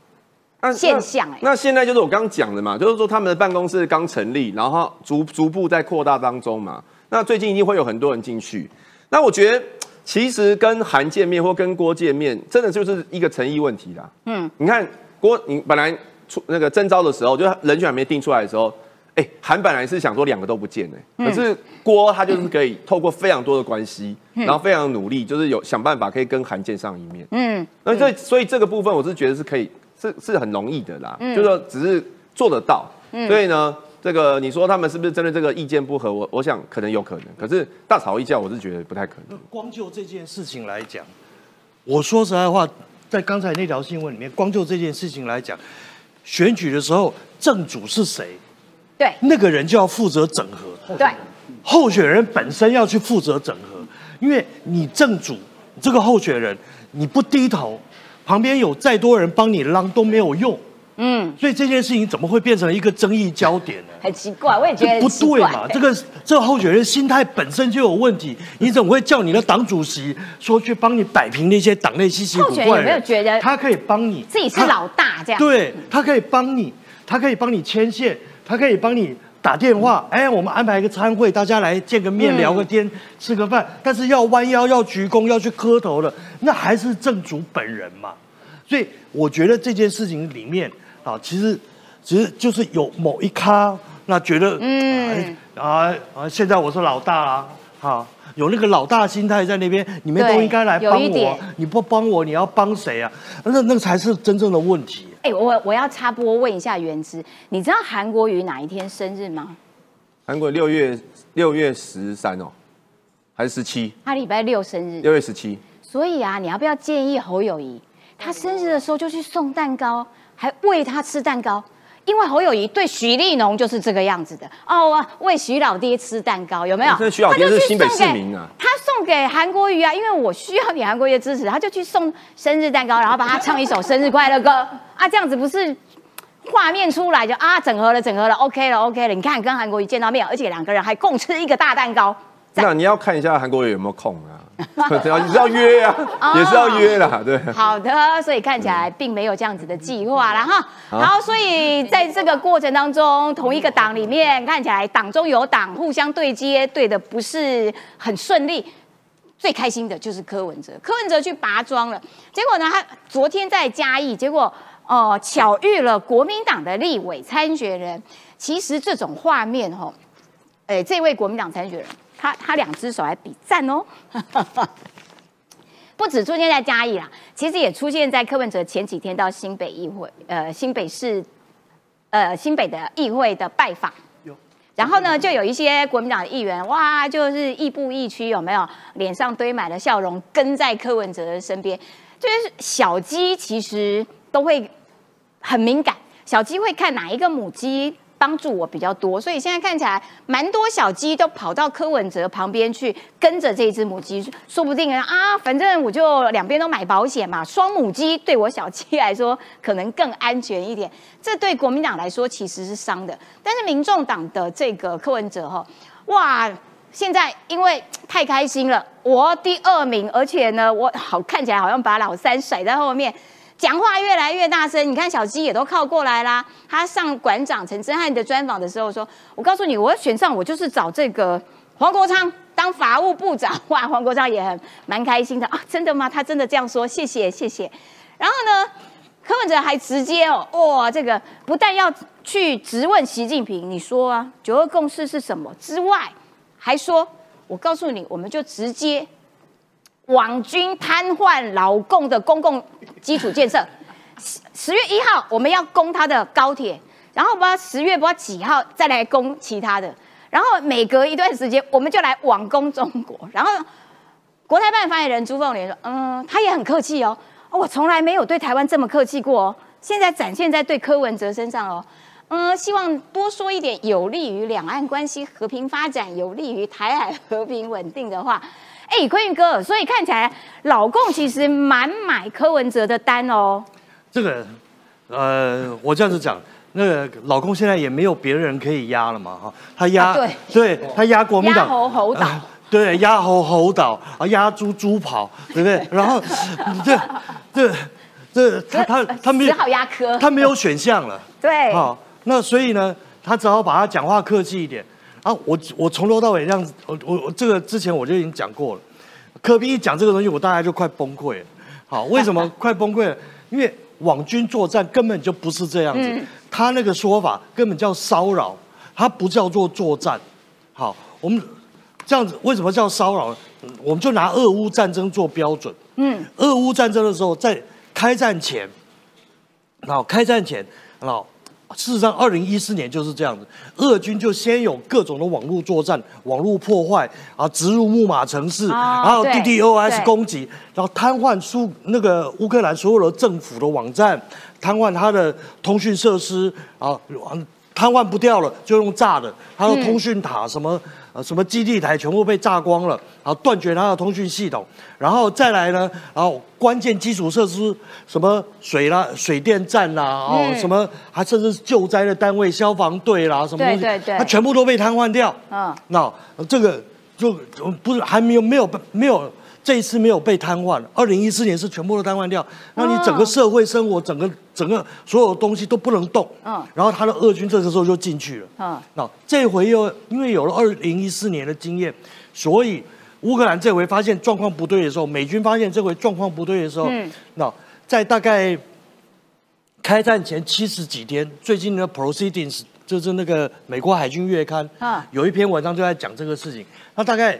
现象哎。那现在就是我刚刚讲的嘛，就是说他们的办公室刚成立，然后逐逐步在扩大当中嘛。那最近一定会有很多人进去。那我觉得其实跟韩见面或跟郭见面，真的就是一个诚意问题啦。嗯，你看郭，你本来出那个征招的时候，就是人选还没定出来的时候，哎，韩本来是想说两个都不见哎、嗯可是郭他就是可以透过非常多的关系，嗯然后非常努力，就是有想办法可以跟韩见上一面。嗯，那这所以这个部分我是觉得是可以，是是很容易的啦，嗯就是说只是做得到。嗯所以呢，这个你说他们是不是针对这个意见不合？我我想可能有可能，可是大吵一架，我是觉得不太可能。光就这件事情来讲，我说实在话，在刚才那条新闻里面，光就这件事情来讲，选举的时候正主是谁，对，那个人就要负责整合，对，候选人本身要去负责整合，因为你正主这个候选人你不低头，旁边有再多人帮你浪都没有用，嗯，所以这件事情怎么会变成一个争议焦点呢？很奇怪，我也觉得不对嘛？这个这个候选人心态本身就有问题，你怎么会叫你的党主席说去帮你摆平那些党内稀奇古候选人有没有？觉得他可以帮你，自己是老大这样？对他可以帮你，他可以帮你牵线，他可以帮你打电话，哎，我们安排一个餐会，大家来见个面，嗯聊个天，吃个饭。但是要弯腰、要鞠躬、要去磕头的，那还是正主本人嘛。所以我觉得这件事情里面啊，其实其实就是有某一咖，那觉得嗯哎啊啊，现在我是老大啦，好，有那个老大心态在那边，你们都应该来帮我你不帮我，你要帮谁啊？那那才是真正的问题。哎、我我要插播问一下原之，你知道韩国瑜哪一天生日吗？韩国六月六月十三哦，还是十七？他礼拜六生日，六月十七。所以啊，你要不要建议侯友谊，他生日的时候就去送蛋糕，还喂他吃蛋糕？因为侯友谊对徐立农就是这个样子的。哦，啊喂徐老爹吃蛋糕，有没有？这徐老爹他就是去新北送给市民啊。他送给韩国瑜啊，因为我需要你韩国瑜的支持，他就去送生日蛋糕，然后帮他唱一首生日快乐歌。啊，这样子不是画面出来就啊整合了整合了，OK 了 OK 了，你看跟韩国瑜见到面，而且两个人还共吃一个大蛋糕，那你要看一下韩国瑜有没有空啊？你是要约啊，哦也是要约啦，对。好的，所以看起来并没有这样子的计划啦哈。好然后，所以在这个过程当中，同一个党里面看起来党中有党，互相对接，对的不是很顺利。最开心的就是柯文哲，柯文哲去拔庄了，结果呢，他昨天在嘉义，结果呃巧遇了国民党的立委参选人。其实这种画面哈，哎，这位国民党参选人，他他两只手还比赞哦。不止出现在嘉义啦，其实也出现在柯文哲前几天到新北议会，呃，新北市，呃，新北的议会的拜访。然后呢，就有一些国民党的议员，哇，就是亦步亦趋，有没有？脸上堆满了笑容，跟在柯文哲的身边。就是小鸡其实都会很敏感，小鸡会看哪一个母鸡帮助我比较多，所以现在看起来蛮多小鸡都跑到柯文哲旁边去跟着这只母鸡，说不定啊，反正我就两边都买保险嘛，双母鸡对我小鸡来说可能更安全一点，这对国民党来说其实是伤的，但是民众党的这个柯文哲哈，哇。现在因为太开心了，我第二名，而且呢，我好看起来好像把老三甩在后面，讲话越来越大声。你看小鸡也都靠过来啦。他上馆长陈真汉的专访的时候说：“我告诉你，我要选上，我就是找这个黄国昌当法务部长。”哇，黄国昌也很蛮开心的啊，真的吗？他真的这样说，谢谢谢谢。然后呢，柯文哲还直接哦，哇，这个不但要去质问习近平，你说啊，九二共识是什么之外。还说，我告诉你，我们就直接网军瘫痪老共的公共基础建设。十十月一号我们要攻他的高铁，然后不知道十月不知道几号再来攻其他的，然后每隔一段时间我们就来网攻中国。然后国台办发言人朱凤莲说：“嗯，他也很客气哦，我从来没有对台湾这么客气过哦，现在展现在对柯文哲身上哦。”嗯，希望多说一点有利于两岸关系和平发展、有利于台海和平稳定的话。哎，坤云哥，所以看起来老共其实蛮买柯文哲的单哦。这个，呃，我这样子讲，那个老公现在也没有别人可以压了嘛，哈，他压，啊对对他压国民党压党，猴猴岛，对，压猴猴岛啊，压猪猪跑，对不对？然后 这这这他他他没有只好压科，他没有选项了。对，好，那所以呢，他只好把他讲话客气一点啊。我我从头到尾这样子，我我我这个之前我就已经讲过了。科比一讲这个东西，我大概就快崩溃了。好，为什么快崩溃了？因为网军作战根本就不是这样子，嗯他那个说法根本叫骚扰，他不叫做作战。好，我们这样子为什么叫骚扰呢？嗯我们就拿俄乌战争做标准。嗯，俄乌战争的时候，在开战前，然后开战前，然后事实上，二零一四年就是这样子，俄军就先有各种的网络作战、网络破坏啊，植入木马城市，哦然后 DDoS 攻击，然后瘫痪苏那个乌克兰所有的政府的网站，瘫痪它的通讯设施啊，瘫痪不掉了，就用炸的，它的通讯塔什么。呃，什么基地台全部被炸光了，然后断绝它的通讯系统，然后再来呢，然后关键基础设施，什么水啦、水电站啦，哦，嗯什么还甚至是救灾的单位、消防队啦，什么东西，对对对它全部都被瘫痪掉。嗯，那这个就不是还没有没有没有这一次没有被瘫痪，二零一四年是全部都瘫痪掉，那你整个社会生活、整个整个所有东西都不能动。嗯然后他的俄军这个时候就进去了。嗯，那这回又因为有了二零一四年的经验，所以乌克兰这回发现状况不对的时候，美军发现这回状况不对的时候，嗯那在大概开战前七十几天，最近的 proceedings 就是那个美国海军月刊啊有一篇文章就在讲这个事情。那大概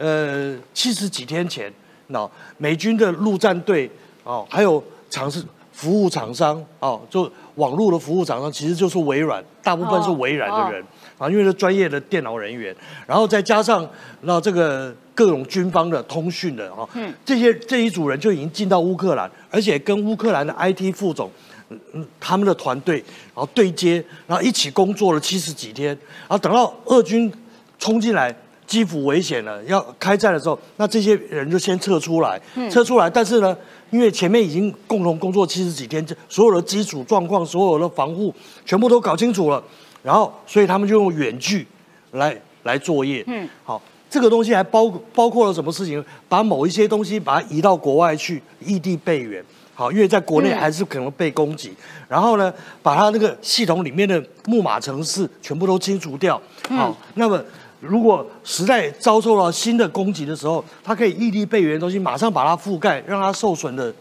呃七十几天前，那美军的陆战队哦，还有厂是服务厂商哦，就网络的服务厂商其实就是微软，大部分是微软的人。啊，因为是专业的电脑人员，然后再加上那这个各种军方的通讯的哈，嗯这些这一组人就已经进到乌克兰，而且跟乌克兰的 IT 副总，嗯嗯，他们的团队然后对接，然后一起工作了七十几天，然后等到俄军冲进来。基辅危险了，要开战的时候，那这些人就先撤出来，嗯撤出来。但是呢，因为前面已经共同工作七十几天，这所有的基础状况、所有的防护全部都搞清楚了，然后所以他们就用远距来来作业。嗯，好，这个东西还包包括了什么事情？把某一些东西把它移到国外去，异地备援。好，因为在国内嗯还是可能被攻击。然后呢，把它那个系统里面的木马程式全部都清除掉。好，那么。如果实在遭受到新的攻击的时候，它可以异地备援的东西马上把它覆盖，让它受损的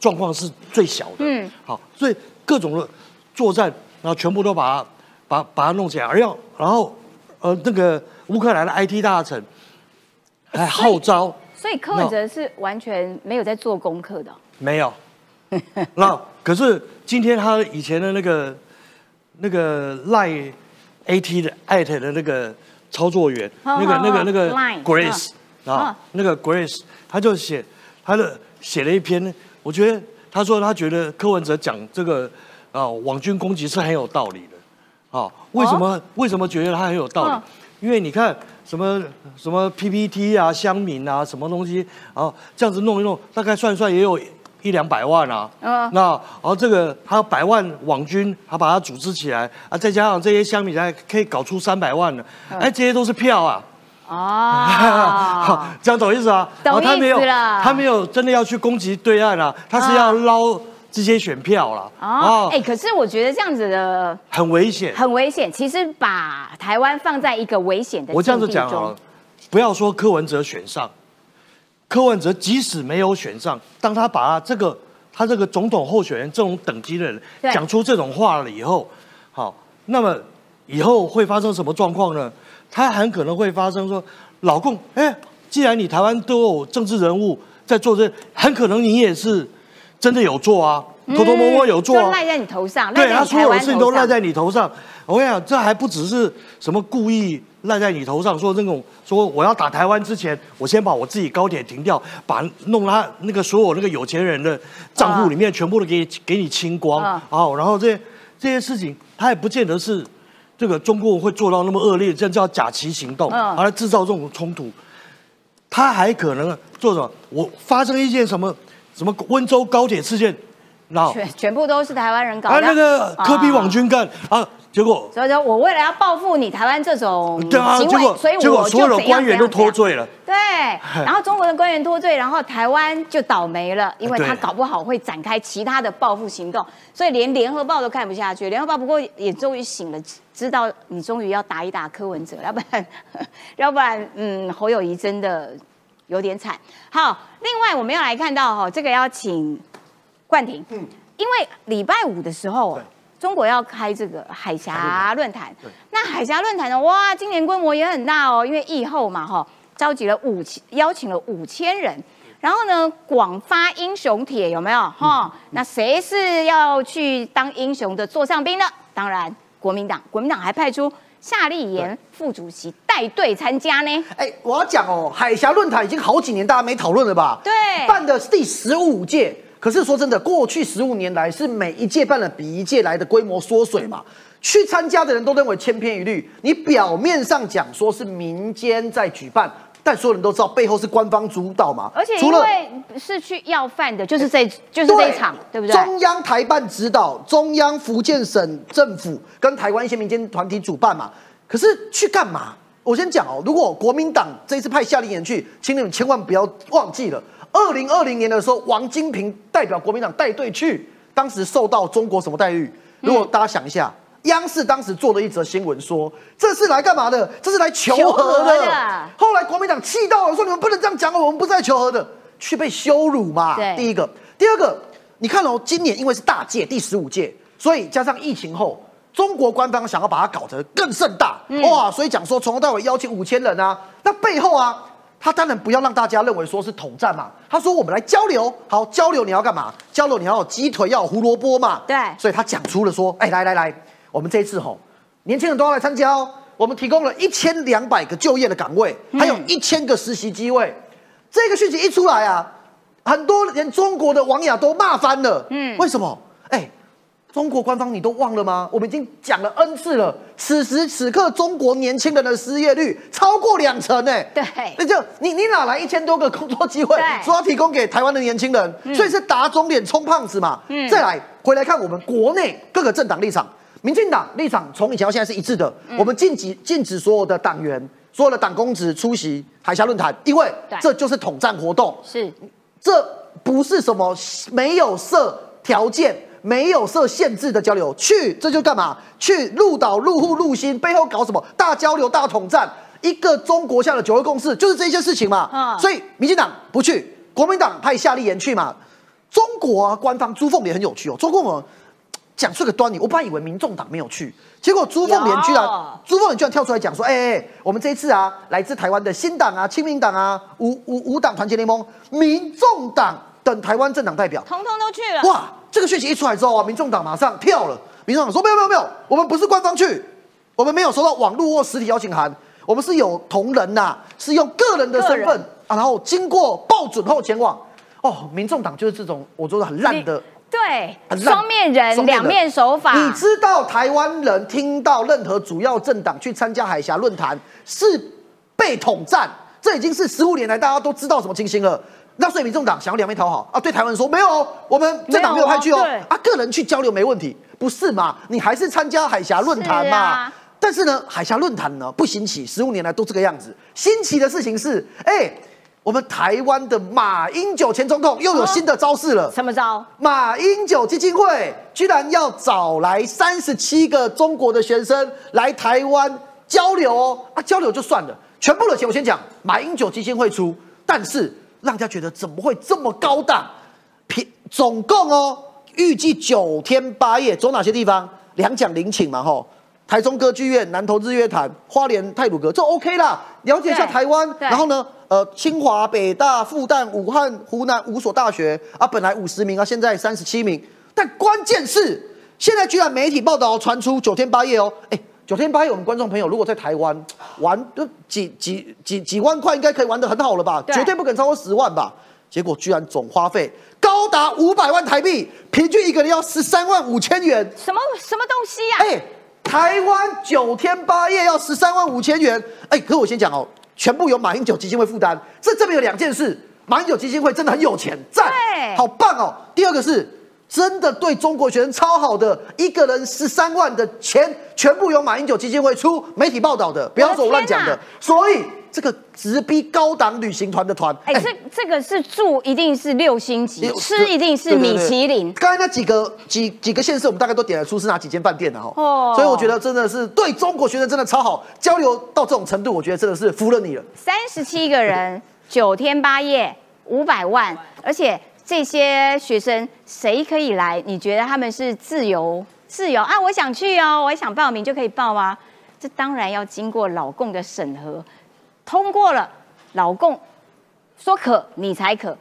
状况是最小的。嗯，好，所以各种的作战，然后全部都把它把把它弄起来，而要然后呃那个乌克兰的 IT 大臣还号召所以柯文哲是完全没有在做功课的。没有，那可是今天他以前的那个那个赖 AT 的艾特的那个操作员，那个那个那个 Grace 啊啊，那个 Grace，他就写他的写了一篇，我觉得他说他觉得柯文哲讲这个啊网军攻击是很有道理的，啊，为什么为什么觉得他很有道理嗯？因为你看什么什么 PPT 啊、乡民啊，什么东西，然后这样子弄一弄，大概算一算也有一两百万啊。嗯那然后这个还有百万网军，他把它组织起来啊，再加上这些乡民，还可以搞出三百万呢。嗯哎，这些都是票啊。哦好，这样懂意思啊？懂然后他没有意思他没有真的要去攻击对岸啊，他是要捞这些选票啦。哦，哎，可是我觉得这样子的很危险。很危险。其实把台湾放在一个危险的我这样子讲好了，不要说柯文哲选上，柯文哲即使没有选上，当他把他这个他这个总统候选人这种等级的人对讲出这种话了以后，好，那么以后会发生什么状况呢？他很可能会发生说，老共，哎，既然你台湾都有政治人物在做这，很可能你也是真的有做啊，偷偷摸摸有做赖在你头上，对他所有的事情。都赖在你头上。我跟你讲，这还不只是什么故意赖在你头上，说那种说我要打台湾之前，我先把我自己高铁停掉，把弄他那个所有那个有钱人的账户里面全部都给你给你清光嗯好，然后这些这些事情，他也不见得是这个中国会做到那么恶劣，这叫假旗行动，来制造这种冲突。他还可能做什么？我发生一件什么什么温州高铁事件，全全部都是台湾人搞的。啊那个科比网啊军干啊，结果所以说我为了要报复你台湾这种对啊，行为，结果所以我结果所有的官员都脱罪了。对，然后中国的官员脱罪，然后台湾就倒霉了，因为他搞不好会展开其他的报复行动，所以连联合报都看不下去。联合报不过也终于醒了，知道你终于要打一打柯文哲，要不然，要不然，嗯，侯友谊真的有点惨。好，另外我们要来看到哈，这个要请冠廷，嗯，因为礼拜五的时候。中国要开这个海峡论坛，那海峡论坛呢？哇，今年规模也很大哦，因为疫后嘛，哈，召集了五千，邀请了五千人，然后呢，广发英雄帖有没有？哈，那谁是要去当英雄的座上宾呢？当然，国民党，国民党还派出夏立言副主席带队参加呢。哎，我要讲哦，海峡论坛已经好几年大家没讨论了吧？对办的是第十五届。可是说真的，过去十五年来是每一届办的比一届来的规模缩水嘛。去参加的人都认为千篇一律。你表面上讲说是民间在举办，但所有人都知道背后是官方主导嘛。而且除了因为是去要饭的，就是这就是这一场，对不对？中央台办指导，中央福建省政府跟台湾一些民间团体主办嘛。可是去干嘛？我先讲哦，如果国民党这一次派夏立言去，请你们千万不要忘记了，二零二零年的时候，王金平代表国民党带队去，当时受到中国什么待遇？如果大家想一下。央视当时做了一则新闻说，这是来干嘛的？这是来求和的。的后来国民党气到了，说你们不能这样讲哦，我们不是来求和的，去被羞辱嘛。第一个，第二个，你看哦，今年因为是大届第十五届，所以加上疫情后，中国官方想要把它搞得更盛大，哇！所以讲说从头到尾邀请五千人啊，那背后啊，他当然不要让大家认为说是统战嘛。他说我们来交流，好交流你要干嘛？交流你要有鸡腿，要有胡萝卜嘛。对，所以他讲出了说，哎，来来来，我们这一次吼，年轻人都要来参加哦。我们提供了一千两百个就业的岗位，还有一千个实习机会。这个讯息一出来啊，很多连中国的网友都骂翻了。嗯，为什么？哎。中国官方你都忘了吗？我们已经讲了 N 次了。此时此刻，中国年轻人的失业率超过两成呢。对，那就你你哪来一千多个工作机会，说要提供给台湾的年轻人？所以是打肿脸充胖子嘛。嗯，再来回来看我们国内各个政党立场，民进党立场从以前到现在是一致的。我们禁止禁止所有的党员、所有的党公职出席海峡论坛，因为这就是统战活动。是，这不是什么没有设条件。没有设限制的交流，去这就干嘛？去入岛、入户、入心，背后搞什么大交流、大统战？一个中国下的九二共识就是这些事情嘛。所以民进党不去，国民党派夏立言去嘛。中国啊，官方朱凤莲很有趣哦。中共讲出个端倪，我本来以为民众党没有去，结果朱凤莲居然朱凤莲居然跳出来讲说：“哎哎，我们这一次啊，来自台湾的新党啊、亲民党啊、五五五党团结联盟、民众党等台湾政党代表，通通都去了。”哇！这个讯息一出来之后啊，民众党马上跳了。民众党说：“没有没有没有，我们不是官方去，我们没有收到网络或实体邀请函，我们是有同仁呐，是用个人的身份啊，然后经过报准后前往。”哦，民众党就是这种我觉得很烂的，对，双面人，两面手法。你知道台湾人听到任何主要政党去参加海峡论坛是被统战，这已经是十五年来大家都知道什么情形了。那所以民众党想要两面讨好啊，对台湾人说没有，我们政党没有派去哦，啊，个人去交流没问题，不是嘛？你还是参加海峡论坛嘛？但是呢，海峡论坛呢不兴起，十五年来都这个样子。新奇的事情是，哎，我们台湾的马英九前总统又有新的招式了。什么招？马英九基金会居然要找来三十七个中国的学生来台湾交流哦，啊，交流就算了，全部的钱我先讲，马英九基金会出，但是。让人家觉得怎么会这么高档？平总共哦，预计九天八夜走哪些地方？两蒋陵寝嘛，吼，台中歌剧院、南投日月潭、花莲泰鲁阁，这 OK 啦。了解一下台湾，然后呢，呃，清华、北大、复旦、武汉、湖南五所大学啊，本来五十名啊，现在三十七名。但关键是，现在居然媒体报道传出九天八夜哦，哎。九天八夜，我们观众朋友如果在台湾玩，都几几几几万块，应该可以玩得很好了吧？绝对不可能超过十万吧？结果居然总花费高达五百万台币，平均一个人要十三万五千元。什么什么东西呀？哎，台湾九天八夜要十三万五千元。哎，可我先讲哦，全部由马英九基金会负担。这证明有两件事：马英九基金会真的很有钱，赞，好棒哦。第二个是。真的对中国学生超好的，一个人十三万的钱，全部由马英九基金会出，媒体报道的，不要说我乱讲的。所以这个直逼高档旅行团的团，哎，这这个是住一定是六星级，吃一定是米其林。刚才那几个几几个县市，我们大概都点得出是哪几间饭店的哈。哦，所以我觉得真的是对中国学生真的超好，交流到这种程度，我觉得真的是服了你了。三十七个人，九天八夜，五百万，而且。这些学生谁可以来？你觉得他们是自由自由啊？我想去哦，我想报名就可以报吗？这当然要经过老共的审核，通过了，老共说可，你才可，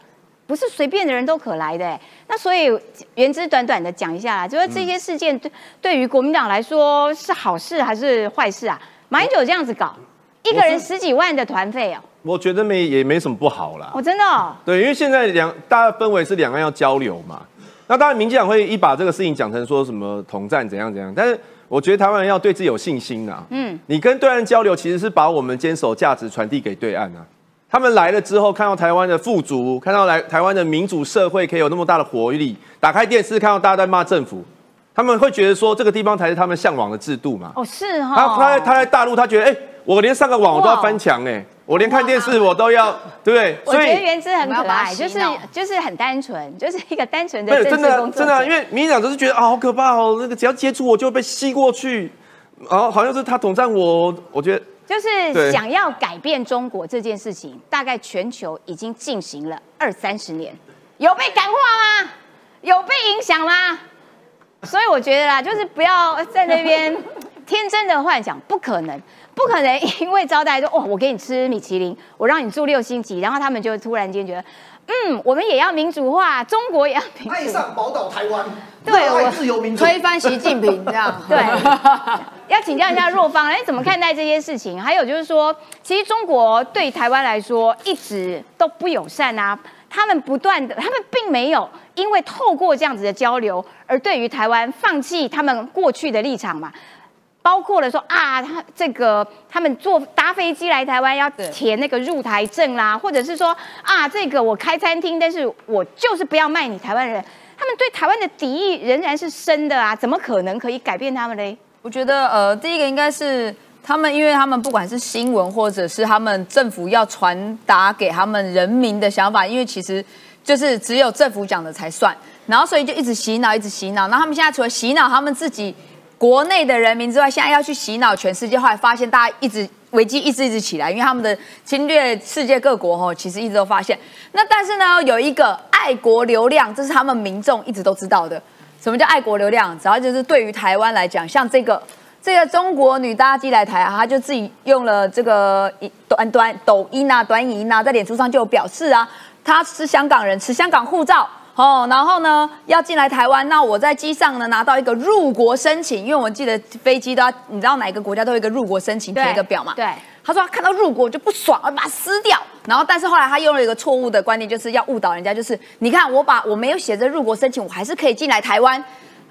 不是随便的人都可来的。那所以原之短短的讲一下啦，就是这些事件对对于国民党来说是好事还是坏事啊？马英九这样子搞，一个人十几万的团费哦。我觉得没也没什么不好啦。我真的对，因为现在两大家氛围是两岸要交流嘛。那当然，民进党会一把这个事情讲成说什么统战怎样怎样，但是我觉得台湾人要对自己有信心啊。嗯，你跟对岸交流，其实是把我们坚守价值传递给对岸啊。他们来了之后，看到台湾的富足，看到来台湾的民主社会可以有那么大的活力，打开电视看到大家在骂政府，他们会觉得说这个地方才是他们向往的制度嘛。哦，是哈。他他他在大陆，他觉得哎，我连上个网我都要翻墙哎。我连看电视我都要，对不对？我觉得原之很可爱，就是就是很单纯，就是一个单纯的政治工作真的，因为民进党都是觉得啊，好可怕哦，那个只要接触我就会被吸过去，然后好像是他统战我，我觉得就是想要改变中国这件事情，大概全球已经进行了二三十年，有被感化吗？有被影响吗？所以我觉得啦，就是不要在那边天真的幻想，不可能，不可能因为招待说哦，我给你吃米其林，我让你住六星级，然后他们就突然间觉得，嗯，我们也要民主化，中国也要民主，爱上宝岛台湾，对我自由民主，推翻习近平这样。对，要请教一下若芳，哎，怎么看待这些事情？还有就是说，其实中国对台湾来说一直都不友善啊，他们不断的，他们并没有因为透过这样子的交流，而对于台湾放弃他们过去的立场嘛。包括了说啊，他这个他们坐搭飞机来台湾要填那个入台证啦，或者是说啊，这个我开餐厅，但是我就是不要卖你台湾人，他们对台湾的敌意仍然是深的啊，怎么可能可以改变他们嘞？我觉得呃，第一个应该是他们，因为他们不管是新闻或者是他们政府要传达给他们人民的想法，因为其实就是只有政府讲的才算，然后所以就一直洗脑，一直洗脑。然后他们现在除了洗脑他们自己国内的人民之外，现在要去洗脑全世界，后来发现大家一直危机一直一直起来，因为他们的侵略世界各国吼，其实一直都发现。那但是呢，有一个爱国流量，这是他们民众一直都知道的。什么叫爱国流量？只要就是对于台湾来讲，像这个这个中国女搭机来台啊，她就自己用了这个一短短抖音啊、短影音啊，在脸书上就有表示啊，她是香港人，持香港护照。哦，然后呢，要进来台湾，那我在机上呢拿到一个入国申请，因为我们记得飞机都要，你知道哪一个国家都有一个入国申请填一个表嘛？对。他说他看到入国就不爽，要把它撕掉。然后，但是后来他用了一个错误的观念，就是要误导人家，就是你看我把我没有写着入国申请，我还是可以进来台湾。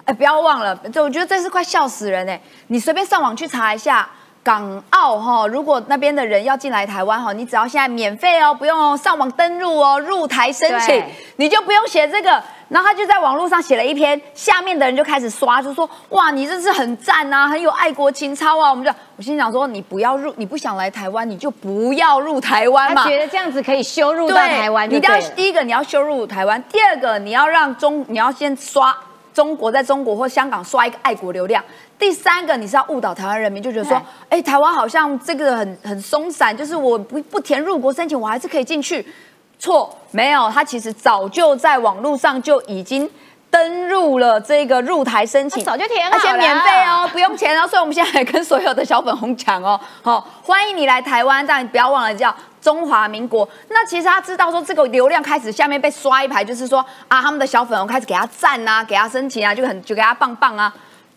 哎，不要忘了，就我觉得这是快笑死人哎！你随便上网去查一下。港澳哈，如果那边的人要进来台湾哈，你只要现在免费哦，不用哦，上网登录哦，入台申请，你就不用写这个。然后他就在网络上写了一篇，下面的人就开始刷，就说哇，你这是很赞啊，很有爱国情操啊。我们就我心想说，你不要入，你不想来台湾，你就不要入台湾嘛。他觉得这样子可以羞辱到台湾，你要第一个你要羞辱台湾，第二个你要让中，你要先刷中国在中国或香港刷一个爱国流量。第三个，你是要误导台湾人民，就觉得说，哎，台湾好像这个很很松散，就是我不不填入国申请，我还是可以进去。错，没有，他其实早就在网络上就已经登入了这个入台申请，早就填好了，而且免费哦，不用钱哦。所以我们现在跟所有的小粉红讲哦，好，欢迎你来台湾，但不要忘了叫中华民国。那其实他知道说这个流量开始下面被刷一排，就是说啊，他们的小粉红开始给他赞啊，给他申请啊，就很就给他棒棒啊。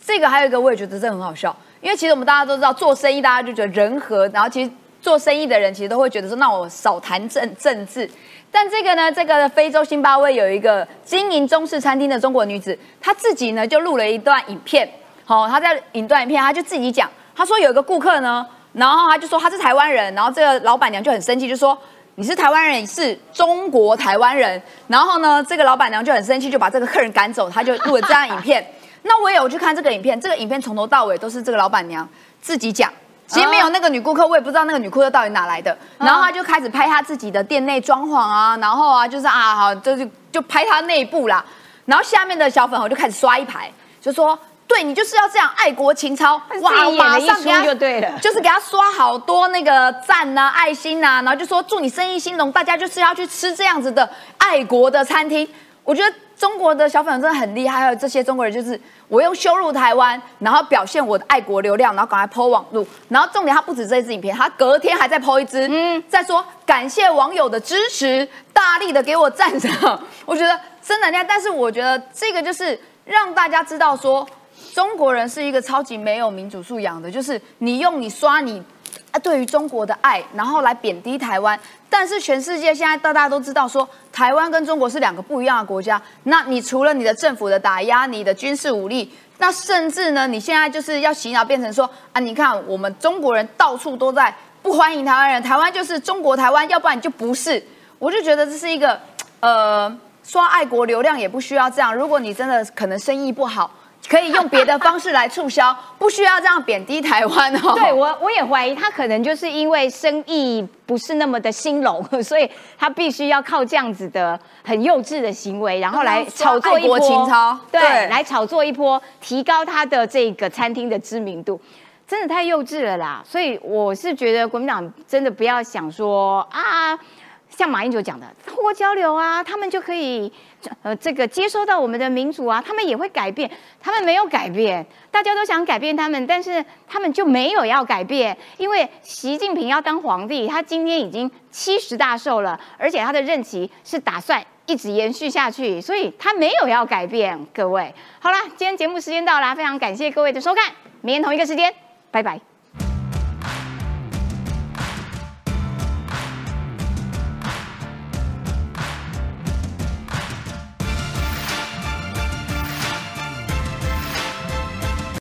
这个还有一个，我也觉得这很好笑，因为其实我们大家都知道，做生意大家就觉得人和，然后其实做生意的人其实都会觉得说，那我少谈政政治。但这个呢，这个非洲辛巴威有一个经营中式餐厅的中国女子，她自己呢就录了一段影片，好，她在影段影片，她就自己讲，她说有一个顾客呢，然后她就说她是台湾人，然后这个老板娘就很生气，就说你是台湾人，是中国台湾人，然后呢，这个老板娘就很生气，就把这个客人赶走，她就录了这样影片。那我也有去看这个影片，这个影片从头到尾都是这个老板娘自己讲，其实没有那个女顾客，我也不知道那个女顾客到底哪来的。然后她就开始拍她自己的店内装潢啊，然后啊就是啊好，就就就拍她内部啦。然后下面的小粉红就开始刷一排，就说对你就是要这样爱国情操，哇，马上给他就对了，就是给他刷好多那个赞呐、爱心呐，然后就说祝你生意兴隆，大家就是要去吃这样子的爱国的餐厅。我觉得中国的小粉红真的很厉害，还有这些中国人，就是我用羞辱台湾，然后表现我的爱国流量，然后赶快 PO 网路，然后重点他不止这一支影片，他隔天还在 PO 一支，嗯，再说感谢网友的支持，大力的给我赞赏，我觉得真的厉害。但是我觉得这个就是让大家知道说，中国人是一个超级没有民主素养的，就是你用你刷你啊对于中国的爱，然后来贬低台湾。但是全世界现在大家都知道，说台湾跟中国是两个不一样的国家。那你除了你的政府的打压，你的军事武力，那甚至呢，你现在就是要洗脑变成说啊，你看我们中国人到处都在不欢迎台湾人，台湾就是中国台湾，要不然你就不是。我就觉得这是一个呃刷爱国流量也不需要这样。如果你真的可能生意不好。可以用别的方式来促销，不需要这样贬低台湾哦。对我，我也怀疑他可能就是因为生意不是那么的兴隆，所以他必须要靠这样子的很幼稚的行为，然后来炒作一波情操，对，来炒作一波，提高他的这个餐厅的知名度，真的太幼稚了啦。所以我是觉得国民党真的不要想说啊。像马英九讲的，透过交流啊，他们就可以呃这个接收到我们的民主啊，他们也会改变，他们没有改变，大家都想改变他们，但是他们就没有要改变，因为习近平要当皇帝，他今天已经七十大寿了，而且他的任期是打算一直延续下去，所以他没有要改变。各位，好啦，今天节目时间到啦，非常感谢各位的收看，明天同一个时间，拜拜。